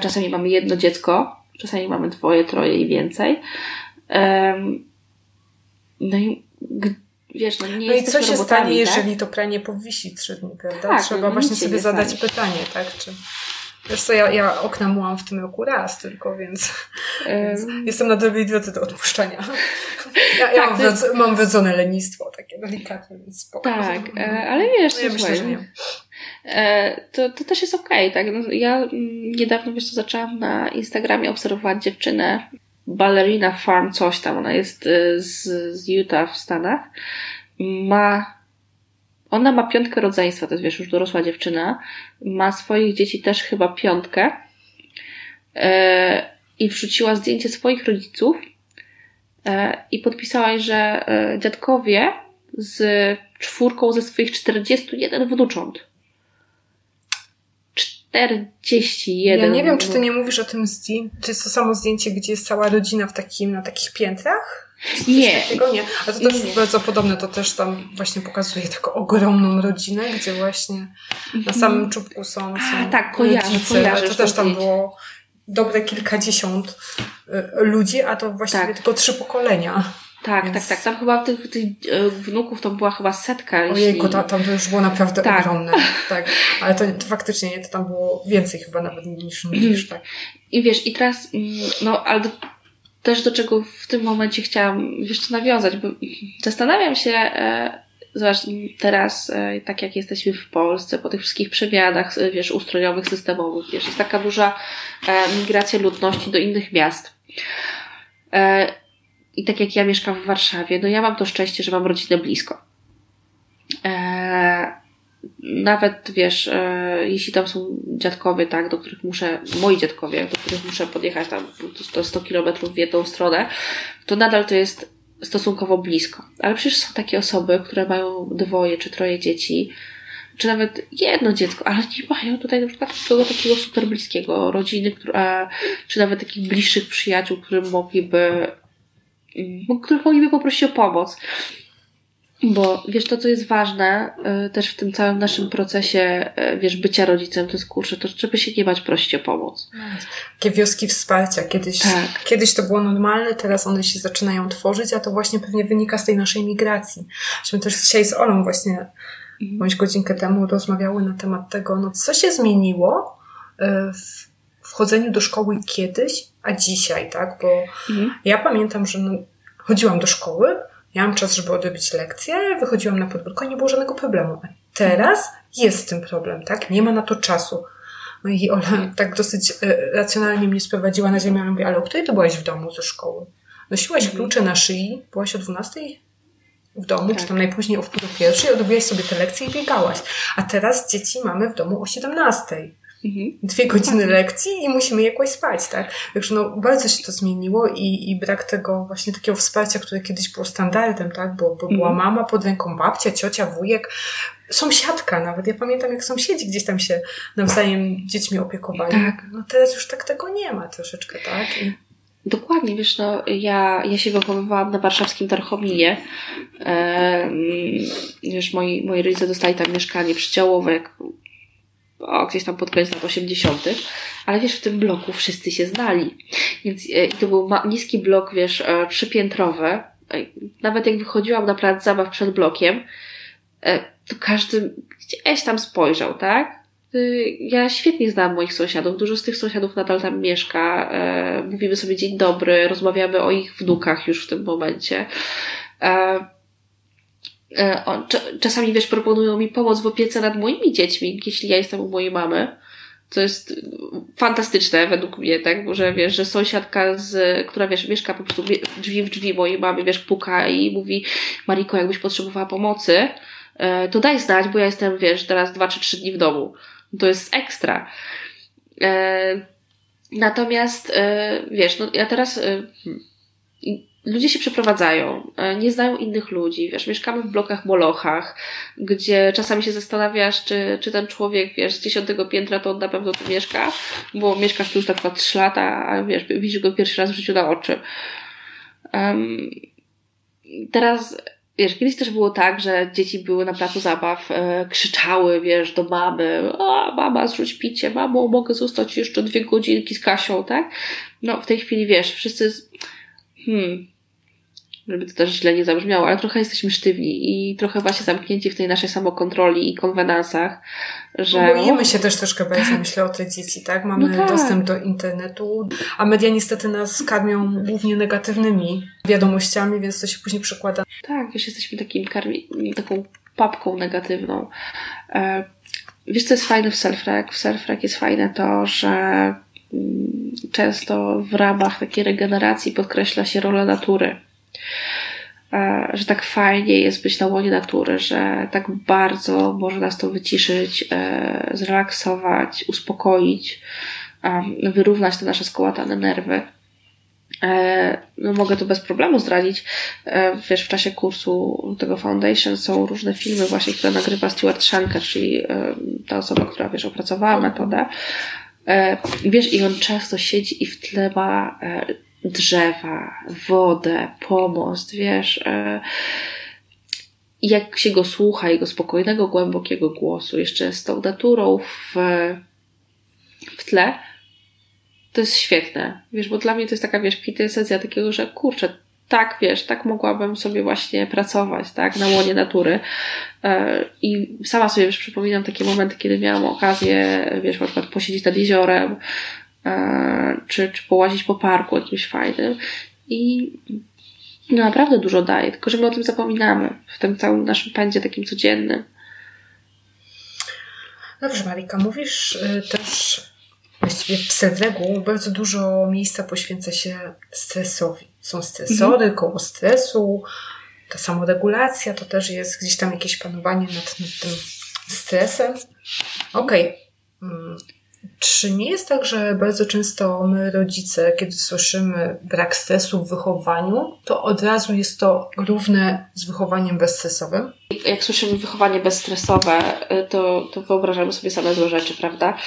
[SPEAKER 4] czasami mamy jedno dziecko, czasami mamy dwoje, troje i więcej. No i wiesz, no nie
[SPEAKER 1] No i co się stanie, tak? jeżeli to pranie powisi trzy dni, prawda? Tak, Trzeba no właśnie sobie zadać stanie. pytanie, tak? Czy... Wiesz co, ja, ja okna mułam w tym roku raz tylko, więc, um... więc jestem na dobrej drodze do odpuszczania. [LAUGHS] Ja, ja tak, mam, wrodzone lenistwo, takie delikatne, więc spoko.
[SPEAKER 4] Tak, e, ale wiesz, no, ja myślę, że nie. E, to, to też jest okej, okay, tak? No, ja niedawno, wiesz co, zaczęłam na Instagramie obserwować dziewczynę, Ballerina Farm coś tam, ona jest y, z, z Utah w Stanach. Ma, ona ma piątkę rodzeństwa, to jest wiesz, już dorosła dziewczyna. Ma swoich dzieci też chyba piątkę. E, I wrzuciła zdjęcie swoich rodziców e, i podpisała, że e, dziadkowie z czwórką ze swoich 41 wnucząt. 41.
[SPEAKER 1] Ja nie wiem, czy ty nie mówisz o tym zdjęciu. To jest to samo zdjęcie, gdzie jest cała rodzina w takim, na takich piętrach?
[SPEAKER 4] Nie.
[SPEAKER 1] Takiego? Nie. Ale to też nie. bardzo podobne. To też tam właśnie pokazuje taką ogromną rodzinę, gdzie właśnie na mhm. samym czubku są, są
[SPEAKER 4] A, tak, kojarzę, kojarzę,
[SPEAKER 1] to też tam było dobre kilkadziesiąt y, ludzi, a to właściwie tak. tylko trzy pokolenia.
[SPEAKER 4] Tak, Więc... tak, tak. Tam chyba tych, tych e, wnuków to była chyba setka.
[SPEAKER 1] Ojejku, jeśli... to, tam to już było naprawdę tak. ogromne. Tak. Ale to, to faktycznie nie, to tam było więcej chyba nawet niż niż tak.
[SPEAKER 4] I wiesz, i teraz, mm, no, ale do, też do czego w tym momencie chciałam jeszcze nawiązać, bo zastanawiam się, e, Zobacz, teraz, e, tak jak jesteśmy w Polsce, po tych wszystkich przemianach, e, wiesz, ustrojowych, systemowych, wiesz, jest taka duża e, migracja ludności do innych miast. I tak jak ja mieszkam w Warszawie, no ja mam to szczęście, że mam rodzinę blisko. Nawet, wiesz, jeśli tam są dziadkowie, tak, do których muszę, moi dziadkowie, do których muszę podjechać tam 100, 100 kilometrów w jedną stronę, to nadal to jest stosunkowo blisko. Ale przecież są takie osoby, które mają dwoje czy troje dzieci, czy nawet jedno dziecko, ale nie mają tutaj na przykład tego takiego super bliskiego rodziny, która, czy nawet takich bliższych przyjaciół, którym mogliby, których mogliby poprosić o pomoc. Bo wiesz, to co jest ważne y, też w tym całym naszym procesie, y, wiesz, bycia rodzicem, to jest kurczę, to żeby się nie bać prosić o pomoc.
[SPEAKER 1] Takie wioski wsparcia. Kiedyś, tak. kiedyś to było normalne, teraz one się zaczynają tworzyć, a to właśnie pewnie wynika z tej naszej migracji. Myśmy też dzisiaj z Olą właśnie mhm. bądź godzinkę temu rozmawiały na temat tego, no co się zmieniło y, w wchodzeniu do szkoły kiedyś, a dzisiaj, tak? Bo mhm. ja pamiętam, że no, chodziłam do szkoły, Miałam czas, żeby odrobić lekcję, wychodziłam na podwórko, nie było żadnego problemu. A teraz jest z tym problem, tak? Nie ma na to czasu. No i Ola tak dosyć e, racjonalnie mnie sprowadziła na ziemię. Ja mówię, ale o której to byłaś w domu ze szkoły? Nosiłaś mhm. klucze na szyi, byłaś o 12 w domu, tak. czy tam najpóźniej o wpół do pierwszej, odrobiłaś sobie te lekcje i biegałaś. A teraz dzieci mamy w domu o 17. Mhm. Dwie godziny lekcji i musimy jakoś spać, tak? Także no, bardzo się to zmieniło i, i brak tego właśnie takiego wsparcia, które kiedyś było standardem, tak? Bo, bo była mhm. mama pod ręką, babcia, ciocia, wujek, sąsiadka nawet. Ja pamiętam, jak sąsiedzi gdzieś tam się nawzajem dziećmi opiekowali. Tak. No teraz już tak tego nie ma troszeczkę, tak? I...
[SPEAKER 4] Dokładnie, wiesz, no, ja, ja się wychowywałam na warszawskim Tarchominie. E, wiesz, moi, moi rodzice dostali tam mieszkanie przydziałowe, jak o, gdzieś tam pod koniec lat 80., ale wiesz, w tym bloku wszyscy się znali. Więc e, to był niski blok, wiesz, e, trzypiętrowy. E, nawet jak wychodziłam na plac zabaw przed blokiem, to każdy gdzieś tam spojrzał, tak? Ja świetnie znam moich sąsiadów. Dużo z tych sąsiadów nadal tam mieszka. Mówimy sobie dzień dobry, rozmawiamy o ich wnukach już w tym momencie. E, czasami, wiesz, proponują mi pomoc w opiece nad moimi dziećmi, jeśli ja jestem u mojej mamy. Co jest fantastyczne według mnie, tak? Że wiesz, że sąsiadka, z, która wiesz, mieszka po prostu drzwi w drzwi mojej mamy, wiesz, puka i mówi Mariko, jakbyś potrzebowała pomocy, e, to daj znać, bo ja jestem, wiesz, teraz dwa czy trzy dni w domu. To jest ekstra. E, natomiast, wiesz, no ja teraz ludzie się przeprowadzają, e, nie znają innych ludzi, wiesz, mieszkamy w blokach molochach, gdzie czasami się zastanawiasz, czy, czy ten człowiek, wiesz, z dziesiątego piętra to on na pewno tu mieszka, bo mieszkasz tu już tak na trzy lata, a wiesz, widzisz go pierwszy raz w życiu na oczy. Um, teraz, wiesz, kiedyś też było tak, że dzieci były na placu zabaw, e, krzyczały, wiesz, do mamy, a mama, zrzuć picie, mamo, mogę zostać jeszcze dwie godzinki z Kasią, tak? No, w tej chwili, wiesz, wszyscy, hmm, żeby to też źle nie zabrzmiało, ale trochę jesteśmy sztywni i trochę właśnie zamknięci w tej naszej samokontroli i konwenansach, że...
[SPEAKER 1] No boimy się też troszkę bardziej, myślę o te dzieci, tak? Mamy no tak. dostęp do internetu, a media niestety nas karmią głównie negatywnymi wiadomościami, więc to się później przekłada.
[SPEAKER 4] Tak, wiesz, jesteśmy takim karmi... taką papką negatywną. E, wiesz, co jest fajne w self-rec? W self-rec jest fajne to, że mm, często w ramach takiej regeneracji podkreśla się rolę natury że tak fajnie jest być na łonie natury, że tak bardzo może nas to wyciszyć, e, zrelaksować, uspokoić, wyrównać te nasze skołatane nerwy. E, no mogę to bez problemu zdradzić. Wiesz, w czasie kursu tego Foundation są różne filmy właśnie, które nagrywa Stuart Shanker, czyli ta osoba, która, wiesz, opracowała metodę. Wiesz, i on często siedzi i w tle ma drzewa, wodę, pomost, wiesz. E, jak się go słucha, jego spokojnego, głębokiego głosu, jeszcze z tą naturą w, w tle, to jest świetne. Wiesz, bo dla mnie to jest taka, wiesz, kwintesencja takiego, że kurczę, tak, wiesz, tak mogłabym sobie właśnie pracować, tak, na łonie natury. E, I sama sobie już przypominam takie momenty, kiedy miałam okazję, wiesz, na przykład posiedzieć nad jeziorem, czy, czy połazić po parku jakimś fajnym. I no naprawdę dużo daje, tylko że my o tym zapominamy w tym całym naszym pędzie takim codziennym.
[SPEAKER 1] Dobrze, Marika, mówisz y, też właściwie w Selwegu bardzo dużo miejsca poświęca się stresowi. Są stresory, mhm. koło stresu, ta samoregulacja to też jest gdzieś tam jakieś panowanie nad, nad tym stresem. Okej. Okay. Czy nie jest tak, że bardzo często my, rodzice, kiedy słyszymy brak stresu w wychowaniu, to od razu jest to równe z wychowaniem bezstresowym?
[SPEAKER 4] Jak słyszymy wychowanie bezstresowe, y, to, to wyobrażamy sobie same złe rzeczy, prawda?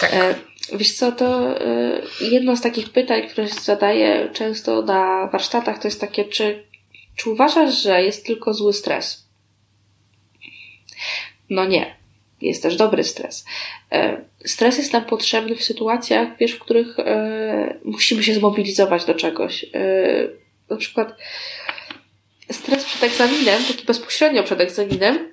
[SPEAKER 1] Tak. E,
[SPEAKER 4] wiesz co, to y, jedno z takich pytań, które się zadaję często na warsztatach, to jest takie, czy, czy uważasz, że jest tylko zły stres? No nie jest też dobry stres. E, stres jest nam potrzebny w sytuacjach, wiesz, w których e, musimy się zmobilizować do czegoś. E, na przykład stres przed egzaminem, taki bezpośrednio przed egzaminem,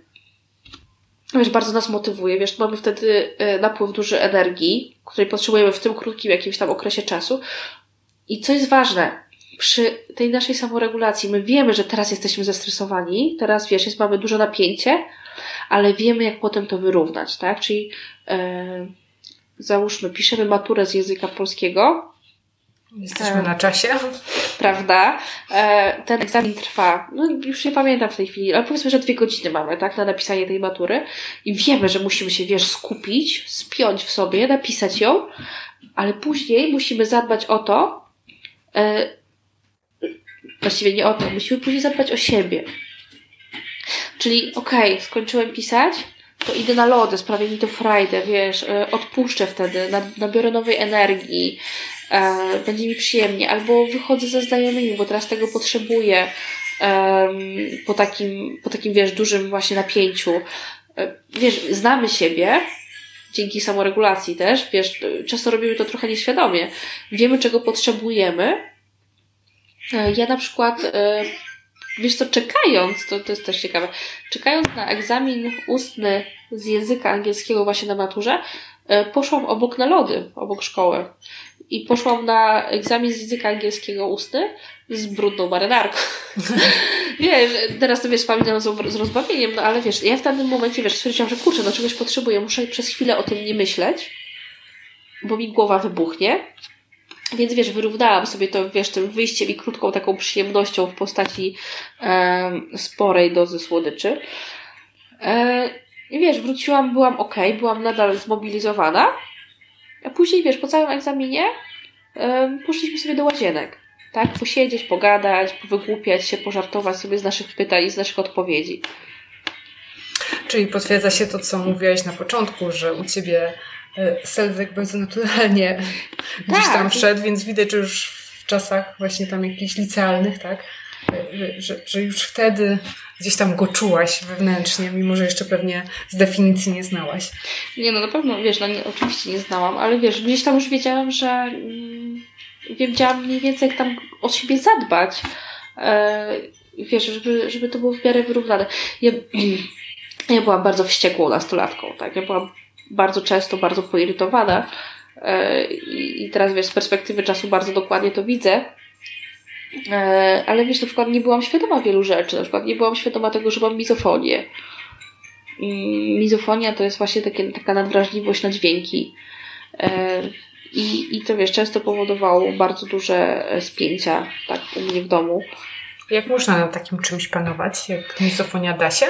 [SPEAKER 4] wiesz, bardzo nas motywuje, wiesz, mamy wtedy napływ duży energii, której potrzebujemy w tym krótkim jakimś tam okresie czasu. I co jest ważne, przy tej naszej samoregulacji, my wiemy, że teraz jesteśmy zestresowani, teraz wiesz, jest, mamy duże napięcie, ale wiemy, jak potem to wyrównać, tak? Czyli e, załóżmy, piszemy maturę z języka polskiego.
[SPEAKER 1] Jesteśmy e, na czasie.
[SPEAKER 4] Prawda? E, ten egzamin trwa, no już nie pamiętam w tej chwili, ale powiedzmy, że dwie godziny mamy, tak, na napisanie tej matury i wiemy, że musimy się, wiesz, skupić, spiąć w sobie, napisać ją, ale później musimy zadbać o to, e, właściwie nie o to, musimy później zadbać o siebie, Czyli okej, okay, skończyłem pisać, to idę na lody, sprawia mi to frajdę, wiesz, e, odpuszczę wtedy, nabiorę nowej energii, e, będzie mi przyjemnie, albo wychodzę ze znajomymi, bo teraz tego potrzebuję po takim, po takim, wiesz, dużym właśnie napięciu. E, wiesz, znamy siebie, dzięki samoregulacji też, wiesz, często robimy to trochę nieświadomie. Wiemy, czego potrzebujemy. Ja na przykład Wiesz co, czekając, to, to jest też ciekawe, czekając na egzamin ustny z języka angielskiego właśnie na maturze, e, poszłam obok na lody, obok szkoły. I poszłam na egzamin z języka angielskiego ustny z brudną marynarką. [LAUGHS] wiesz, teraz to wiesz, pamiętam z, z rozbawieniem, no ale wiesz, ja w danym momencie, wiesz, stwierdziłam, że kurczę, no czegoś potrzebuję, muszę przez chwilę o tym nie myśleć, bo mi głowa wybuchnie. Więc wiesz, wyrównałam sobie to, wiesz, tym wyjściem i krótką taką przyjemnością w postaci e, sporej dozy słodyczy. E, I wiesz, wróciłam, byłam ok, byłam nadal zmobilizowana. A później, wiesz, po całym egzaminie e, poszliśmy sobie do łazienek. Tak? Posiedzieć, pogadać, wygłupiać się, pożartować sobie z naszych pytań i z naszych odpowiedzi.
[SPEAKER 1] Czyli potwierdza się to, co mówiłaś na początku, że u Ciebie Selwek bardzo naturalnie tak. gdzieś tam wszedł, więc widać, że już w czasach właśnie tam jakichś licealnych, tak, e, że, że już wtedy gdzieś tam go czułaś wewnętrznie, mimo że jeszcze pewnie z definicji nie znałaś.
[SPEAKER 4] Nie, no na pewno, wiesz, no nie, oczywiście nie znałam, ale wiesz, gdzieś tam już wiedziałam, że mm, wiedziałam mniej więcej, jak tam o siebie zadbać. E, wiesz, żeby, żeby to było w miarę wyrównane. Ja, [CLEARS THROAT] ja byłam bardzo wściekłą nastolatką, tak? Ja byłam bardzo często bardzo poirytowana e, i teraz wiesz, z perspektywy czasu bardzo dokładnie to widzę, e, ale wiesz, na przykład nie byłam świadoma wielu rzeczy, na przykład nie byłam świadoma tego, że mam mizofonię. Mizofonia to jest właśnie takie, taka nadwrażliwość na dźwięki. E, I, I to wiesz, często powodowało bardzo duże spięcia tak, u mnie w domu.
[SPEAKER 1] Jak można nad takim czymś panować, jak misofonia da się?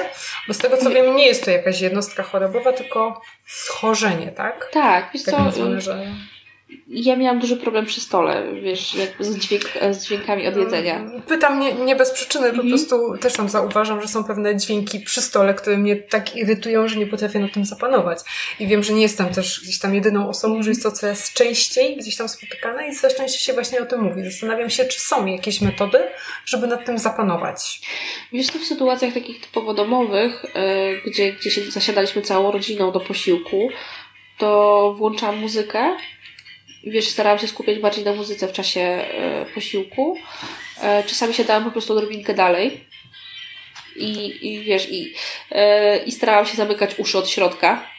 [SPEAKER 1] Bo z tego co wiem, nie jest to jakaś jednostka chorobowa, tylko schorzenie, tak?
[SPEAKER 4] Tak, wiesz tak co, nazwane, że ja miałam duży problem przy stole, wiesz, z, dźwięk, z dźwiękami od jedzenia.
[SPEAKER 1] Pytam nie, nie bez przyczyny, po mhm. prostu też tam zauważam, że są pewne dźwięki przy stole, które mnie tak irytują, że nie potrafię na tym zapanować. I wiem, że nie jestem też gdzieś tam jedyną osobą, że jest to coraz częściej gdzieś tam spotykane i coraz częściej się właśnie o tym mówi. Zastanawiam się, czy są jakieś metody, żeby nad tym zapanować.
[SPEAKER 4] Wiesz, to w sytuacjach takich typowo domowych, yy, gdzie, gdzie się zasiadaliśmy całą rodziną do posiłku, to włączałam muzykę wiesz, starałam się skupiać bardziej na muzyce w czasie e, posiłku. E, czasami siadałam po prostu odrobinkę dalej i, i wiesz, i, e, i starałam się zamykać uszy od środka.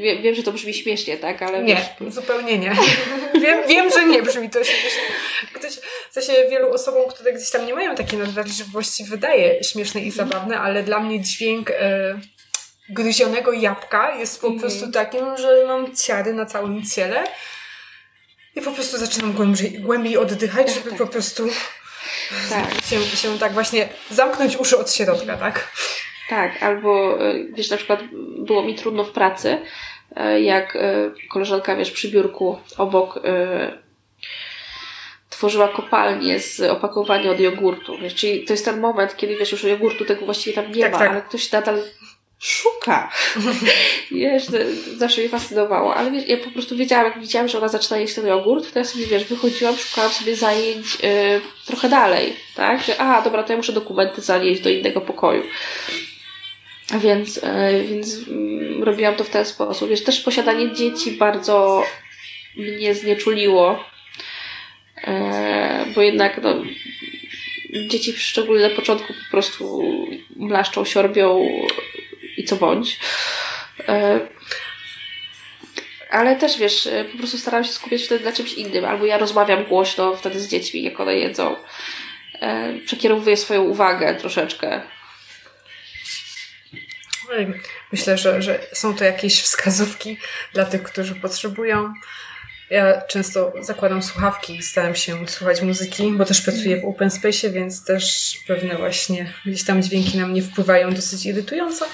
[SPEAKER 4] Wiem, wiem, że to brzmi śmiesznie, tak? Ale
[SPEAKER 1] nie,
[SPEAKER 4] wiesz,
[SPEAKER 1] zupełnie nie. [LAUGHS] wiem, wiem, że nie brzmi to śmiesznie. Ktoś, w sensie wielu osobom, które gdzieś tam nie mają takiej nadwrażliwości, wydaje śmieszne i zabawne, ale dla mnie dźwięk gryzionego jabłka jest po
[SPEAKER 4] Mhm.
[SPEAKER 1] prostu takim, że mam ciary na całym ciele i po prostu zaczynam głębiej, głębiej oddychać, żeby po prostu [LAUGHS]
[SPEAKER 4] tak.
[SPEAKER 1] się, się tak właśnie zamknąć uszy od środka, tak?
[SPEAKER 4] Tak, albo e, wiesz, na przykład było mi trudno w pracy, e, jak e, koleżanka, wiesz, przy biurku obok tworzyła kopalnię z opakowania od jogurtu. Wiesz, czyli to jest ten moment, kiedy wiesz, już jogurtu tego właściwie tam nie
[SPEAKER 1] Tak,
[SPEAKER 4] ma,
[SPEAKER 1] tak.
[SPEAKER 4] ale ktoś nadal szuka. [LAUGHS] wiesz, zawsze mnie fascynowało, ale wiesz, ja po prostu wiedziałam, jak widziałam, że ona zaczyna jeść ten jogurt, to ja sobie, wiesz, wychodziłam, szukałam sobie zajęć e, trochę dalej, tak, że a, dobra, to ja muszę dokumenty zanieść do innego pokoju. Więc, e, więc mm, robiłam to w ten sposób. Wiesz, też posiadanie dzieci bardzo mnie znieczuliło, e, bo jednak no, dzieci szczególnie na początku po prostu mlaszczą, siorbią i co bądź. E, ale też wiesz, e, po prostu staram się skupiać wtedy na czymś innym, albo ja rozmawiam głośno wtedy z dziećmi, jak one jedzą. E, przekierowuję swoją uwagę troszeczkę.
[SPEAKER 1] Myślę, że, że są to jakieś wskazówki dla tych, którzy potrzebują. Ja często zakładam słuchawki i staram się słuchać muzyki, bo też pracuję w open space, więc też pewne właśnie gdzieś tam dźwięki na mnie wpływają dosyć irytująco.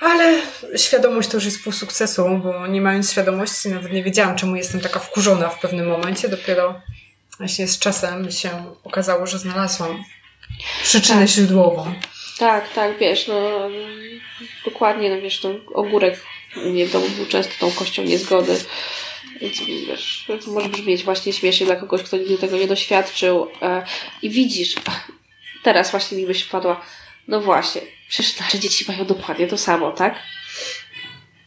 [SPEAKER 1] Ale świadomość to już jest pół sukcesu, bo nie mając świadomości nawet nie wiedziałam, czemu jestem taka wkurzona w pewnym momencie. Dopiero właśnie z czasem się okazało, że znalazłam przyczynę
[SPEAKER 4] Tak.
[SPEAKER 1] źródłową.
[SPEAKER 4] Tak, tak, wiesz, no dokładnie, no wiesz, no, ogórek u mnie w domu był często tą kością niezgody. Więc wiesz, to może brzmieć właśnie śmiesznie dla kogoś, kto nigdy tego nie doświadczył. E, I widzisz, teraz właśnie mi myśl wpadła, no właśnie, przecież nasze dzieci mają dokładnie to samo, tak?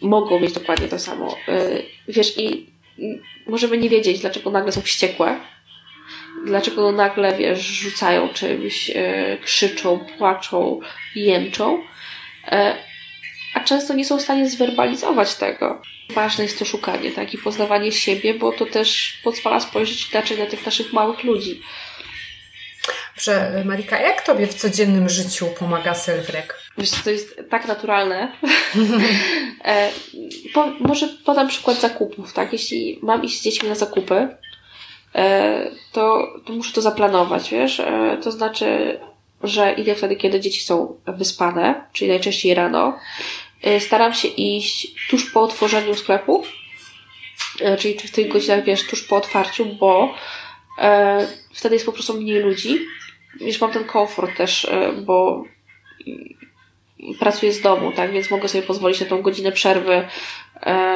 [SPEAKER 4] Mogą mieć dokładnie to samo. E, wiesz, i możemy nie wiedzieć, dlaczego nagle są wściekłe, dlaczego nagle, wiesz, rzucają czymś, e, krzyczą, płaczą, jęczą, często nie są w stanie zwerbalizować tego. Ważne jest to szukanie, tak, i poznawanie siebie, bo to też pozwala spojrzeć inaczej na tych naszych małych ludzi.
[SPEAKER 1] Że Marika, jak tobie w codziennym życiu pomaga self-rec?
[SPEAKER 4] Wiesz, to jest tak naturalne. [LAUGHS] e, po, może podam przykład zakupów, tak? Jeśli mam iść z dziećmi na zakupy, e, to, to muszę to zaplanować, wiesz? E, to znaczy, że idę wtedy, kiedy dzieci są wyspane, czyli najczęściej rano. E, staram się iść tuż po otworzeniu sklepu, e, czyli w tych godzinach, wiesz, tuż po otwarciu, bo e, wtedy jest po prostu mniej ludzi. Wiesz, mam ten komfort też, bo pracuję z domu, tak, więc mogę sobie pozwolić na tą godzinę przerwy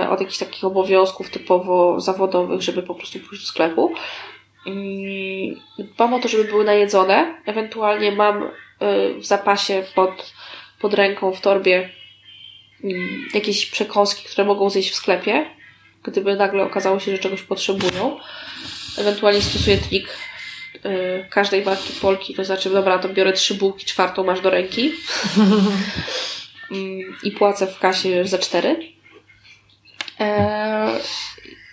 [SPEAKER 4] od jakichś takich obowiązków typowo zawodowych, żeby po prostu pójść do sklepu. Mm, Dbam o to, żeby były najedzone. Ewentualnie mam w zapasie pod, pod ręką w torbie mm, jakieś przekąski, które mogą zjeść w sklepie, gdyby nagle okazało się, że czegoś potrzebują. Ewentualnie stosuję trik y, każdej marki Polki, to znaczy, dobra, to biorę trzy bułki, czwartą masz do ręki [LAUGHS] Mm, i płacę w kasie za cztery. E,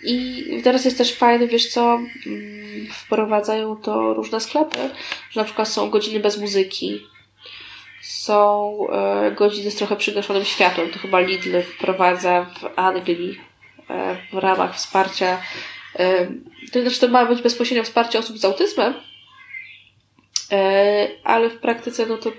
[SPEAKER 4] I teraz jest też fajne, wiesz co, mm, wprowadzają to różne sklepy, że na przykład są godziny bez muzyki, są e, godziny z trochę przygaszonym światłem, to chyba Lidl wprowadza w Anglii e, w ramach wsparcia e, to znaczy to ma być bezpośrednio wsparcie osób z autyzmem, ale w praktyce no to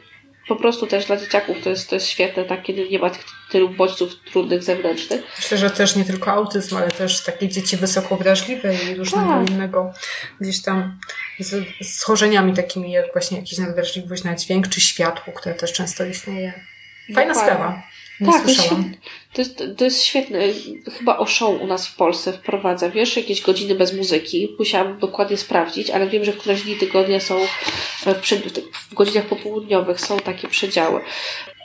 [SPEAKER 4] po prostu też dla dzieciaków to jest, to jest świetne, tak, kiedy nie ma tych tylu bodźców trudnych zewnętrznych.
[SPEAKER 1] Myślę, że też nie tylko autyzm, ale też takie dzieci wysoko wrażliwe i różnego
[SPEAKER 4] Tak.
[SPEAKER 1] innego gdzieś tam z schorzeniami takimi jak właśnie jakaś nadwrażliwość na dźwięk czy światło, które też często istnieje. Fajna
[SPEAKER 4] Dokładnie.
[SPEAKER 1] sprawa. Nie
[SPEAKER 4] Tak,
[SPEAKER 1] słyszałam.
[SPEAKER 4] To, jest, to jest świetne. Chyba o show u nas w Polsce wprowadza, wiesz, jakieś godziny bez muzyki. Musiałam dokładnie sprawdzić, ale wiem, że w któreś dni tygodnia są, w, przed, w godzinach popołudniowych są takie przedziały.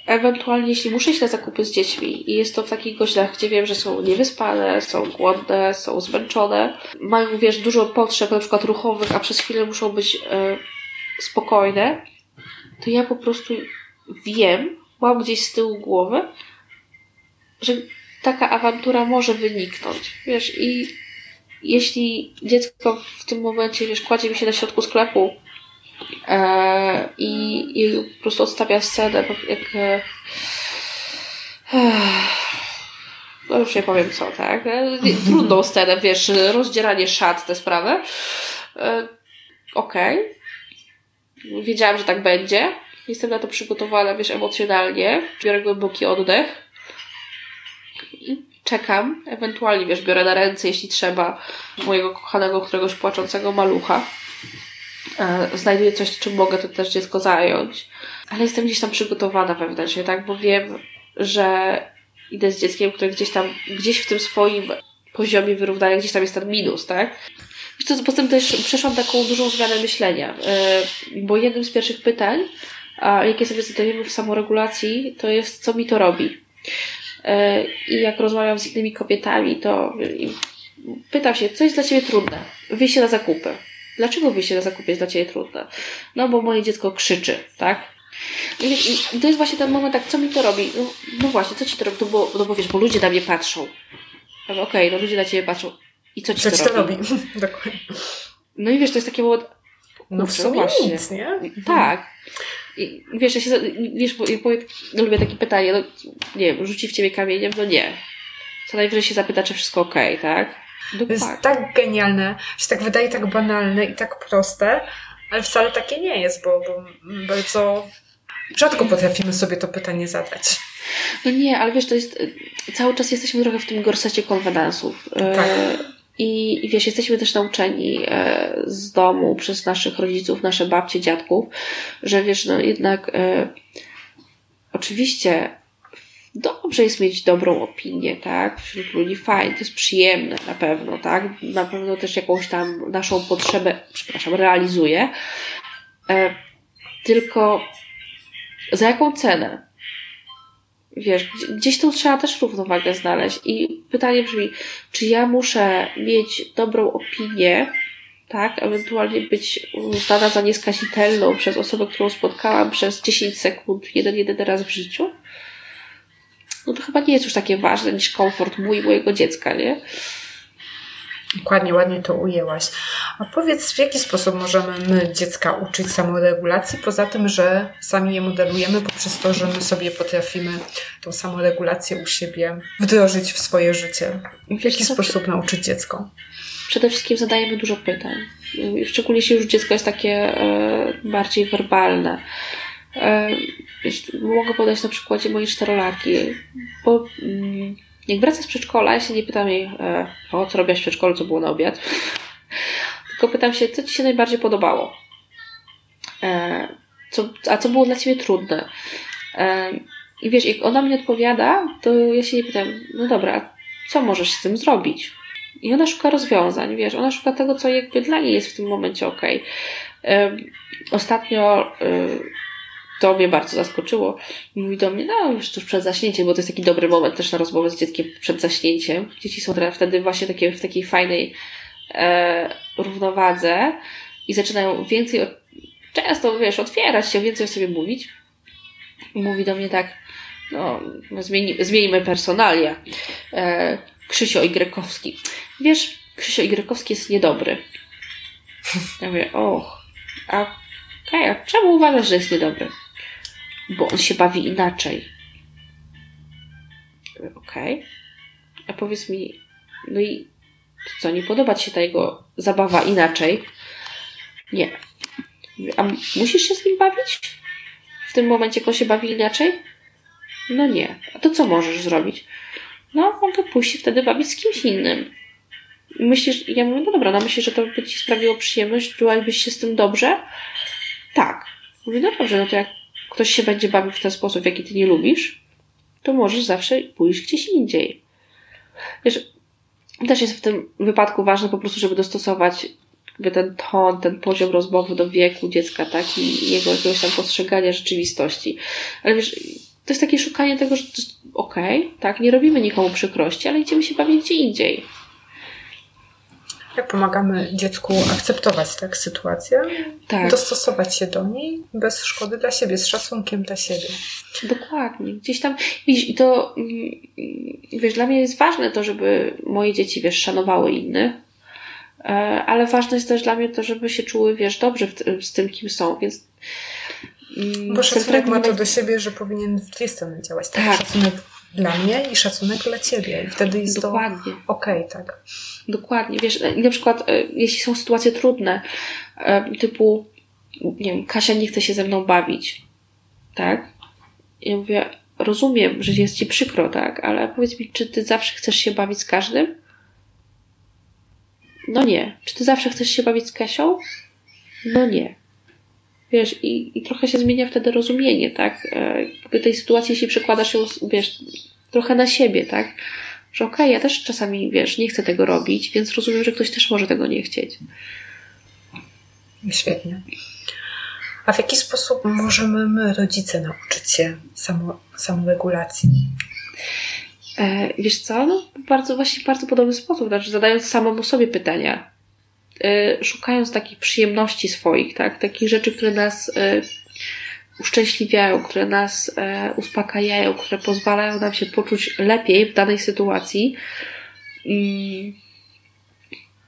[SPEAKER 4] ewentualnie jeśli muszę iść na zakupy z dziećmi i jest to w takich godzinach, gdzie wiem, że są niewyspane, są głodne, są zmęczone, mają, wiesz, dużo potrzeb na przykład ruchowych, a przez chwilę muszą być e, spokojne, to ja po prostu wiem, mam gdzieś z tyłu głowy, że taka awantura może wyniknąć, wiesz, i jeśli dziecko w tym momencie, wiesz, kładzie mi się na środku sklepu e, i, i po prostu odstawia scenę, jak e, no już nie powiem co, tak? E, trudną [LAUGHS] scenę, wiesz, rozdzieranie szat, te sprawy. E, Okej. Okay. Wiedziałam, że tak będzie. Jestem na to przygotowana, wiesz, emocjonalnie. Biorę głęboki oddech. I czekam. Ewentualnie, wiesz, biorę na ręce, jeśli trzeba, mojego kochanego, któregoś płaczącego malucha. E, znajduję coś, czym mogę to też dziecko zająć. Ale jestem gdzieś tam przygotowana wewnętrznie, tak? Bo wiem, że idę z dzieckiem, które gdzieś tam, gdzieś w tym swoim poziomie wyrównania, gdzieś tam jest ten minus, tak? Wiesz co, potem też przeszłam taką dużą zmianę myślenia, e, bo jednym z pierwszych pytań, jakie sobie zadajemy w samoregulacji, to jest, co mi to robi. E, I jak rozmawiam z innymi kobietami, to pytam się, co jest dla Ciebie trudne? Wyjście na zakupy. Dlaczego wyjście na zakupy jest dla Ciebie trudne? No bo moje dziecko krzyczy, tak? I, to jest właśnie ten moment, tak, co mi to robi? No, no właśnie, co Ci to robi? No bo, no bo wiesz, bo ludzie na mnie patrzą. Okej, okay, no ludzie na Ciebie patrzą. I co Ci co to, ci to robi? robi? [LAUGHS] Dokładnie. No i wiesz, to jest takie moment...
[SPEAKER 1] No w sumie właśnie. nic, nie?
[SPEAKER 4] Tak. I wiesz, ja się, wiesz, bo, ja lubię takie pytanie, no nie wiem, rzuci w ciebie kamieniem? No nie. Co najwyżej się zapyta, czy wszystko ok, tak?
[SPEAKER 1] No, to jest tak. tak genialne, się tak wydaje tak banalne i tak proste, ale wcale takie nie jest, bo, bo bardzo rzadko potrafimy sobie to pytanie zadać.
[SPEAKER 4] No nie, ale wiesz, to jest, cały czas jesteśmy trochę w tym gorsecie konwenansów. Tak. E, i, I wiesz, jesteśmy też nauczeni e, z domu przez naszych rodziców, nasze babcie, dziadków, że wiesz, no jednak e, oczywiście dobrze jest mieć dobrą opinię, tak? Wśród ludzi fajnie, to jest przyjemne na pewno, tak? Na pewno też jakąś tam naszą potrzebę, przepraszam, realizuje. E, tylko za jaką cenę? Wiesz, gdzieś tu trzeba też równowagę znaleźć. I pytanie brzmi, czy ja muszę mieć dobrą opinię, tak, ewentualnie być uznana za nieskazitelną przez osobę, którą spotkałam przez 10 sekund, jeden, jeden raz w życiu? No to chyba nie jest już takie ważne niż komfort mój i mojego dziecka, nie?
[SPEAKER 1] Dokładnie, ładnie to ujęłaś. A powiedz, w jaki sposób możemy my dziecka uczyć samoregulacji, poza tym, że sami je modelujemy poprzez to, że my sobie potrafimy tą samoregulację u siebie wdrożyć w swoje życie. W jaki sposób nauczyć dziecko?
[SPEAKER 4] Przede wszystkim zadajemy dużo pytań. Szczególnie jeśli już dziecko jest takie e, bardziej werbalne. E, mogę podać na przykładzie mojej czterolatki, bo mm, jak wraca z przedszkola, ja się nie pytam jej, e, o co robiłaś w przedszkolu, co było na obiad, [LAUGHS] tylko pytam się, co Ci się najbardziej podobało? E, co, a co było dla Ciebie trudne? E, I wiesz, jak ona mi odpowiada, to ja się jej pytam, no dobra, co możesz z tym zrobić? I ona szuka rozwiązań, wiesz, ona szuka tego, co jakby dla niej jest w tym momencie ok. Ostatnio to mnie bardzo zaskoczyło. Mówi do mnie, no już tuż przed zaśnięciem, bo to jest taki dobry moment też na rozmowę z dzieckiem przed zaśnięciem. Dzieci są wtedy właśnie takie, w takiej fajnej e, równowadze i zaczynają więcej, często wiesz, otwierać się, więcej o sobie mówić. Mówi do mnie tak, no, zmieni, zmienimy personalia. E, Krzysio Igrykowski. Wiesz, Krzysio Igrykowski jest niedobry. Ja mówię, och, a, okay, a czemu uważasz, że jest niedobry? Bo on się bawi inaczej. Okej. Okay. A powiedz mi, no i co, nie podoba Ci się ta jego zabawa inaczej? Nie. A musisz się z nim bawić? W tym momencie, jak on się bawi inaczej? No nie. A to co możesz zrobić? No, mogę pójść się wtedy bawić z kimś innym. Myślisz, ja mówię, no dobra, no myślisz, że to by Ci sprawiło przyjemność? Czułabyś się z tym dobrze? Tak. Mówię, no dobrze, no to jak ktoś się będzie bawił w ten sposób, w jaki ty nie lubisz, to możesz zawsze pójść gdzieś indziej. Wiesz, też jest w tym wypadku ważne po prostu, żeby dostosować ten ton, ten poziom rozmowy do wieku dziecka, tak, i jego jakiegoś tam postrzegania rzeczywistości. Ale wiesz, to jest takie szukanie tego, że okej, okay, tak, nie robimy nikomu przykrości, ale idziemy się bawić gdzie indziej.
[SPEAKER 1] Jak pomagamy dziecku akceptować tak sytuację, tak. dostosować się do niej bez szkody dla siebie, z szacunkiem dla siebie.
[SPEAKER 4] Dokładnie. Gdzieś tam, widzisz, i to, mm, wiesz, dla mnie jest ważne to, żeby moje dzieci, wiesz, szanowały innych, e, ale ważne jest też dla mnie to, żeby się czuły, wiesz, dobrze z tym, kim są, więc
[SPEAKER 1] mm, bo szacunek ma to do siebie, że powinien w dwie strony działać. Tak? tak. Szacunek dla mnie i szacunek dla ciebie. I wtedy jest Dokładnie. to okej, okay, tak.
[SPEAKER 4] Dokładnie. Wiesz, na przykład, e, jeśli są sytuacje trudne, e, typu, nie wiem, Kasia nie chce się ze mną bawić, tak? Ja mówię, rozumiem, że jest ci przykro, tak? Ale powiedz mi, czy ty zawsze chcesz się bawić z każdym? No nie. Czy ty zawsze chcesz się bawić z Kasią? No nie. Wiesz, i, i trochę się zmienia wtedy rozumienie, tak? Jakby tej sytuacji, jeśli przekładasz ją, wiesz, trochę na siebie, tak? Że okej, okay, ja też czasami, wiesz, nie chcę tego robić, więc rozumiem, że ktoś też może tego nie chcieć.
[SPEAKER 1] Świetnie. A w jaki sposób możemy my, rodzice, nauczyć się samo, samoregulacji?
[SPEAKER 4] E, wiesz co? No, bardzo, właśnie bardzo podobny sposób, znaczy zadając samemu sobie pytania. E, szukając takich przyjemności swoich, tak? Takich rzeczy, które nas e, uszczęśliwiają, które nas e, uspokajają, które pozwalają nam się poczuć lepiej w danej sytuacji. Mm.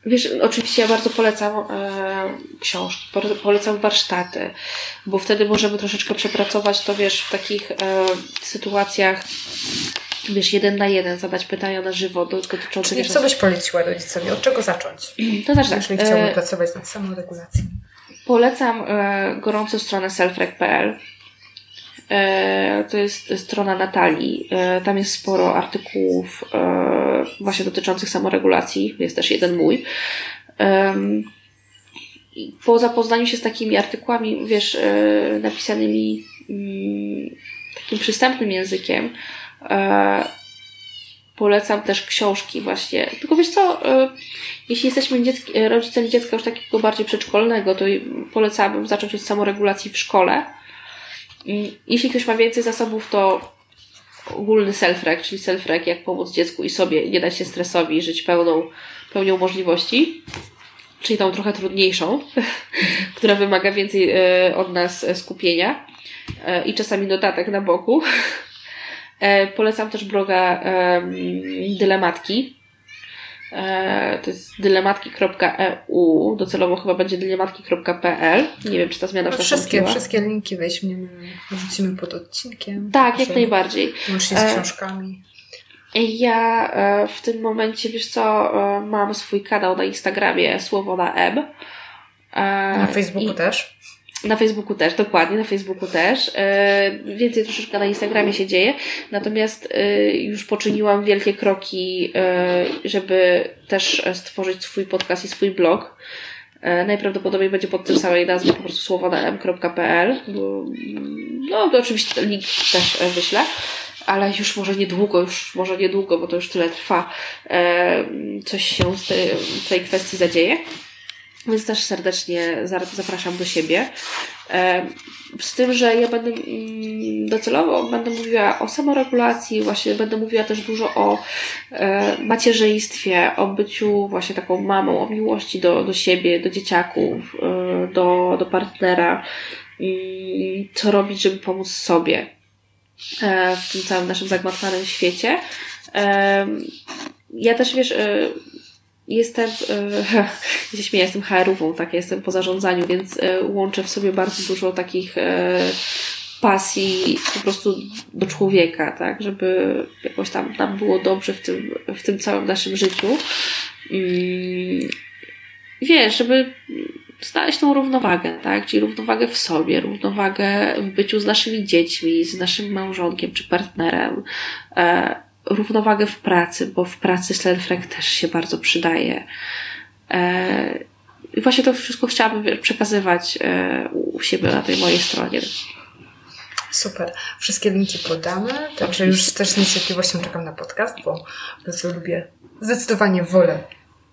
[SPEAKER 4] Wiesz, oczywiście ja bardzo polecam e, książki, polecam warsztaty, bo wtedy możemy troszeczkę przepracować to, wiesz, w takich e, sytuacjach, wiesz, jeden na jeden, zadać pytania na żywo dotyczące...
[SPEAKER 1] Czyli co byś poleciła rodzicowi? Od czego zacząć?
[SPEAKER 4] To znaczy
[SPEAKER 1] tak. Jeżeli chciałby e, pracować nad samoregulacją.
[SPEAKER 4] Polecam e, gorąco stronę selfrec.pl. E, to jest strona Natalii. E, tam jest sporo artykułów e, właśnie dotyczących samoregulacji. Jest też jeden mój. Po zapoznaniu się z takimi artykułami, wiesz, e, napisanymi mm, takim przystępnym językiem, Polecam też książki właśnie. Tylko wiesz co, e, jeśli jesteśmy dziecki, e, rodzicem dziecka już takiego bardziej przedszkolnego, to polecałabym zacząć od samoregulacji w szkole. Mm, jeśli ktoś ma więcej zasobów, to ogólny self-rec, czyli self-rec, jak pomóc dziecku i sobie nie dać się stresowi, żyć pełną, pełnią możliwości. Czyli tą trochę trudniejszą, [LAUGHS] która wymaga więcej e, od nas skupienia i czasami notatek na boku. [LAUGHS] E, polecam też bloga Dylematki. E, to jest dylematki.eu. Docelowo chyba będzie dylematki.pl. Nie wiem, czy ta zmiana
[SPEAKER 1] no, Wszystkie, wszystkie linki weźmiemy, wrzucimy pod odcinkiem.
[SPEAKER 4] Tak, jak najbardziej.
[SPEAKER 1] Łącznie z e, książkami.
[SPEAKER 4] Ja w tym momencie, wiesz co, mam swój kanał na Instagramie Słowo na M.
[SPEAKER 1] Na Facebooku I... też?
[SPEAKER 4] Na Facebooku też, dokładnie, na Facebooku też. E, więcej troszeczkę na Instagramie się dzieje, natomiast e, już poczyniłam wielkie kroki, e, żeby też stworzyć swój podcast i swój blog. Najprawdopodobniej będzie pod tym samej nazwą po prostu słowo na m.pl. No, to oczywiście link też wyślę, ale już może niedługo, już może niedługo, bo to już tyle trwa, coś się z tej, z tej kwestii zadzieje. Więc też serdecznie zapraszam do siebie. E, z tym, że ja będę mm, docelowo będę mówiła o samoregulacji, właśnie będę mówiła też dużo o e, macierzyństwie, o byciu właśnie taką mamą, o miłości do, do siebie, do dzieciaków, e, do, do partnera, co robić, żeby pomóc sobie w tym całym naszym zagmatwanym świecie. Ja też wiesz, Jestem, e, [LAUGHS] się śmieję, jestem HR-ową, tak, jestem po zarządzaniu, więc e, łączę w sobie bardzo dużo takich e, pasji po prostu do człowieka, tak, żeby jakoś tam nam było dobrze w tym, w tym całym naszym życiu. Mm, wiesz, żeby znaleźć tą równowagę, tak? Czyli równowagę w sobie, równowagę w byciu z naszymi dziećmi, z naszym małżonkiem czy partnerem, równowagę w pracy, bo w pracy self też się bardzo przydaje. E, I właśnie to wszystko chciałabym przekazywać e, u siebie na tej mojej stronie.
[SPEAKER 1] Super. Wszystkie linki podamy. Także już też z niecierpliwością czekam na podcast, bo bardzo lubię, zdecydowanie wolę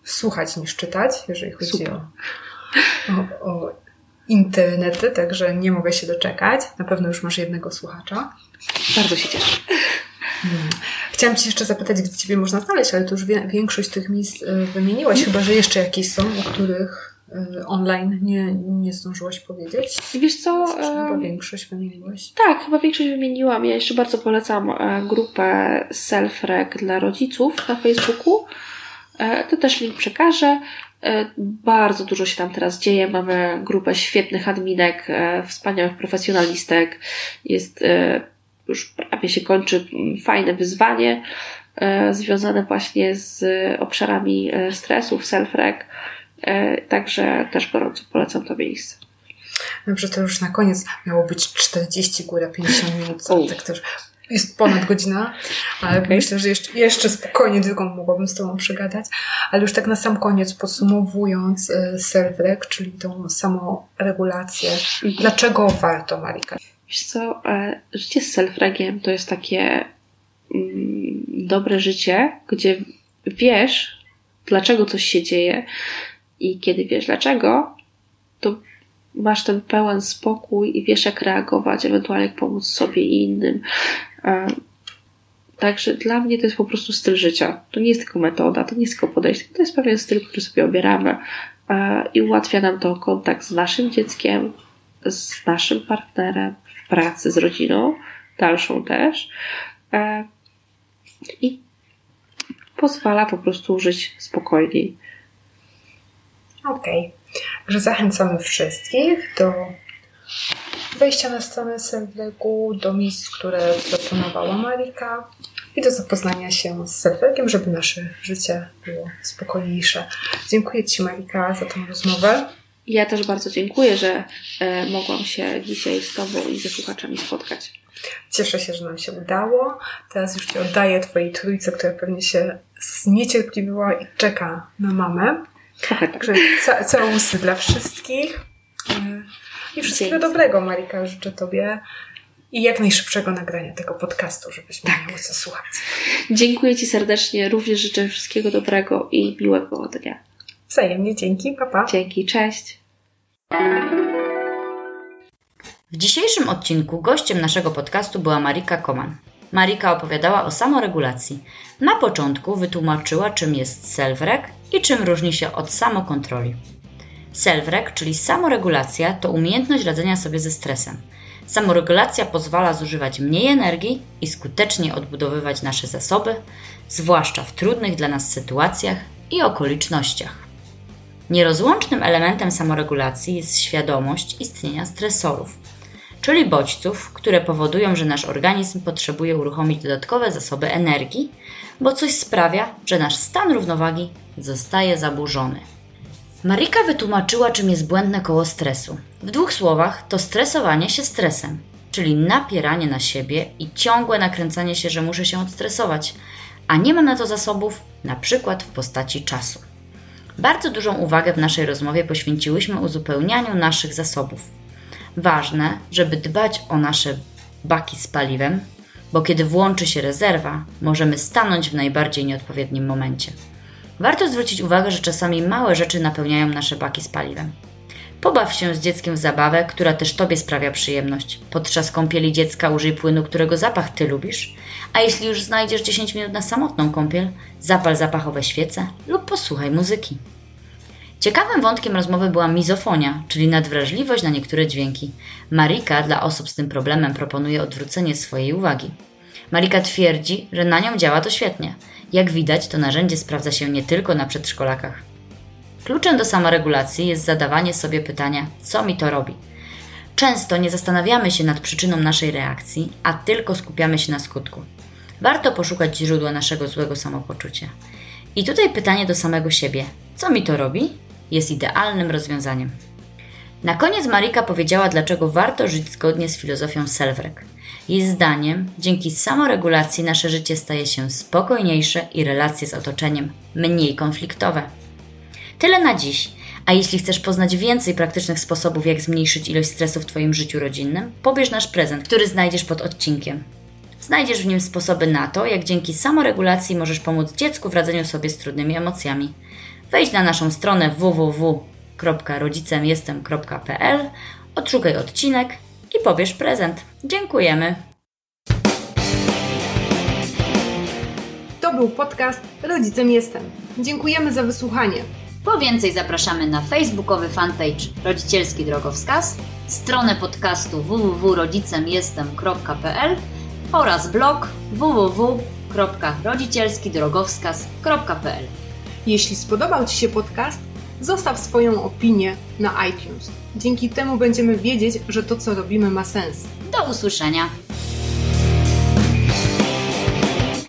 [SPEAKER 1] słuchać niż czytać, jeżeli chodzi o, o, o internety, także nie mogę się doczekać. Na pewno już masz jednego słuchacza.
[SPEAKER 4] Bardzo się cieszę.
[SPEAKER 1] Hmm. Chciałam Cię jeszcze zapytać, gdzie Ciebie można znaleźć, ale to już większość tych miejsc y, wymieniłaś, chyba że jeszcze jakieś są, o których y, online nie, nie zdążyłaś powiedzieć.
[SPEAKER 4] Wiesz co?
[SPEAKER 1] Chyba większość wymieniłaś.
[SPEAKER 4] Tak, chyba większość wymieniłam. Ja jeszcze bardzo polecam e, grupę Selfreg dla rodziców na Facebooku. E, to też link przekażę. E, bardzo dużo się tam teraz dzieje. Mamy grupę świetnych adminek, wspaniałych profesjonalistek. Jest już prawie się kończy fajne wyzwanie e, związane właśnie z obszarami e, stresów, self-rec. E, także też gorąco polecam to miejsce.
[SPEAKER 1] Dobrze, to już na koniec miało być 40 góra 50 minut. Tak też jest ponad godzina, ale okay. myślę, że jeszcze, jeszcze spokojnie tylko mogłabym z Tobą przegadać. Ale już tak na sam koniec, podsumowując self-rec, czyli tą samoregulację, mhm. dlaczego warto, Marika?
[SPEAKER 4] Wiesz co, e, życie z self-regiem to jest takie mm, dobre życie, gdzie wiesz, dlaczego coś się dzieje i kiedy wiesz dlaczego, to masz ten pełen spokój i wiesz jak reagować, ewentualnie jak pomóc sobie i innym. E, także dla mnie to jest po prostu styl życia. To nie jest tylko metoda, to nie jest tylko podejście, to jest pewien styl, który sobie obieramy e, i ułatwia nam to kontakt z naszym dzieckiem, z naszym partnerem, pracy z rodziną, dalszą też. E, I pozwala po prostu żyć spokojniej.
[SPEAKER 1] Okej. Okay. Także zachęcamy wszystkich do wejścia na stronę Selwegu, do miejsc, które zaproponowała Marika i do zapoznania się z Selwegiem, żeby nasze życie było spokojniejsze. Dziękuję Ci Marika za tę rozmowę.
[SPEAKER 4] Ja też bardzo dziękuję, że e, mogłam się dzisiaj z Tobą i ze słuchaczami spotkać.
[SPEAKER 1] Cieszę się, że nam się udało. Teraz już Ci oddaję Twojej trójce, która pewnie się zniecierpliwiła i czeka na mamę. Tak. Także ca całusy dla wszystkich. E, I wszystkiego Dzięki. dobrego, Marika, życzę Tobie. I jak najszybszego nagrania tego podcastu, żebyśmy tak. mieli co słuchać.
[SPEAKER 4] Dziękuję Ci serdecznie. Również życzę wszystkiego dobrego i miłego dnia.
[SPEAKER 1] Wzajemnie, dzięki, papa.
[SPEAKER 4] Dzięki, cześć.
[SPEAKER 3] W dzisiejszym odcinku gościem naszego podcastu była Marika Koman. Marika opowiadała o samoregulacji. Na początku wytłumaczyła, czym jest self-rec i czym różni się od samokontroli. Self-rec, czyli samoregulacja, to umiejętność radzenia sobie ze stresem. Samoregulacja pozwala zużywać mniej energii i skutecznie odbudowywać nasze zasoby, zwłaszcza w trudnych dla nas sytuacjach i okolicznościach. Nierozłącznym elementem samoregulacji jest świadomość istnienia stresorów, czyli bodźców, które powodują, że nasz organizm potrzebuje uruchomić dodatkowe zasoby energii, bo coś sprawia, że nasz stan równowagi zostaje zaburzony. Marika wytłumaczyła, czym jest błędne koło stresu. W dwóch słowach to stresowanie się stresem, czyli napieranie na siebie i ciągłe nakręcanie się, że muszę się odstresować, a nie mam na to zasobów, na przykład w postaci czasu. Bardzo dużą uwagę w naszej rozmowie poświęciłyśmy uzupełnianiu naszych zasobów. Ważne, żeby dbać o nasze baki z paliwem, bo kiedy włączy się rezerwa, możemy stanąć w najbardziej nieodpowiednim momencie. Warto zwrócić uwagę, że czasami małe rzeczy napełniają nasze baki z paliwem. Pobaw się z dzieckiem w zabawę, która też Tobie sprawia przyjemność. Podczas kąpieli dziecka użyj płynu, którego zapach Ty lubisz. A jeśli już znajdziesz 10 minut na samotną kąpiel, zapal zapachowe świece lub posłuchaj muzyki. Ciekawym wątkiem rozmowy była mizofonia, czyli nadwrażliwość na niektóre dźwięki. Marika dla osób z tym problemem proponuje odwrócenie swojej uwagi. Marika twierdzi, że na nią działa to świetnie. Jak widać, to narzędzie sprawdza się nie tylko na przedszkolakach. Kluczem do samoregulacji jest zadawanie sobie pytania, co mi to robi. Często nie zastanawiamy się nad przyczyną naszej reakcji, a tylko skupiamy się na skutku. Warto poszukać źródła naszego złego samopoczucia. I tutaj pytanie do samego siebie: co mi to robi? Jest idealnym rozwiązaniem. Na koniec Marika powiedziała, dlaczego warto żyć zgodnie z filozofią Selwrek. Jej zdaniem, dzięki samoregulacji nasze życie staje się spokojniejsze i relacje z otoczeniem mniej konfliktowe. Tyle na dziś. A jeśli chcesz poznać więcej praktycznych sposobów, jak zmniejszyć ilość stresu w Twoim życiu rodzinnym, pobierz nasz prezent, który znajdziesz pod odcinkiem. Znajdziesz w nim sposoby na to, jak dzięki samoregulacji możesz pomóc dziecku w radzeniu sobie z trudnymi emocjami. Wejdź na naszą stronę www www.rodzicemjestem.pl Odszukaj odcinek i pobierz prezent. Dziękujemy!
[SPEAKER 1] To był podcast Rodzicem Jestem. Dziękujemy za wysłuchanie.
[SPEAKER 3] Po więcej zapraszamy na facebookowy fanpage Rodzicielski Drogowskaz, stronę podcastu www.rodzicemjestem.pl oraz blog www.rodzicielskidrogowskaz.pl
[SPEAKER 1] Jeśli spodobał Ci się podcast, zostaw swoją opinię na iTunes. Dzięki temu będziemy wiedzieć, że to, co robimy, ma sens.
[SPEAKER 3] Do usłyszenia!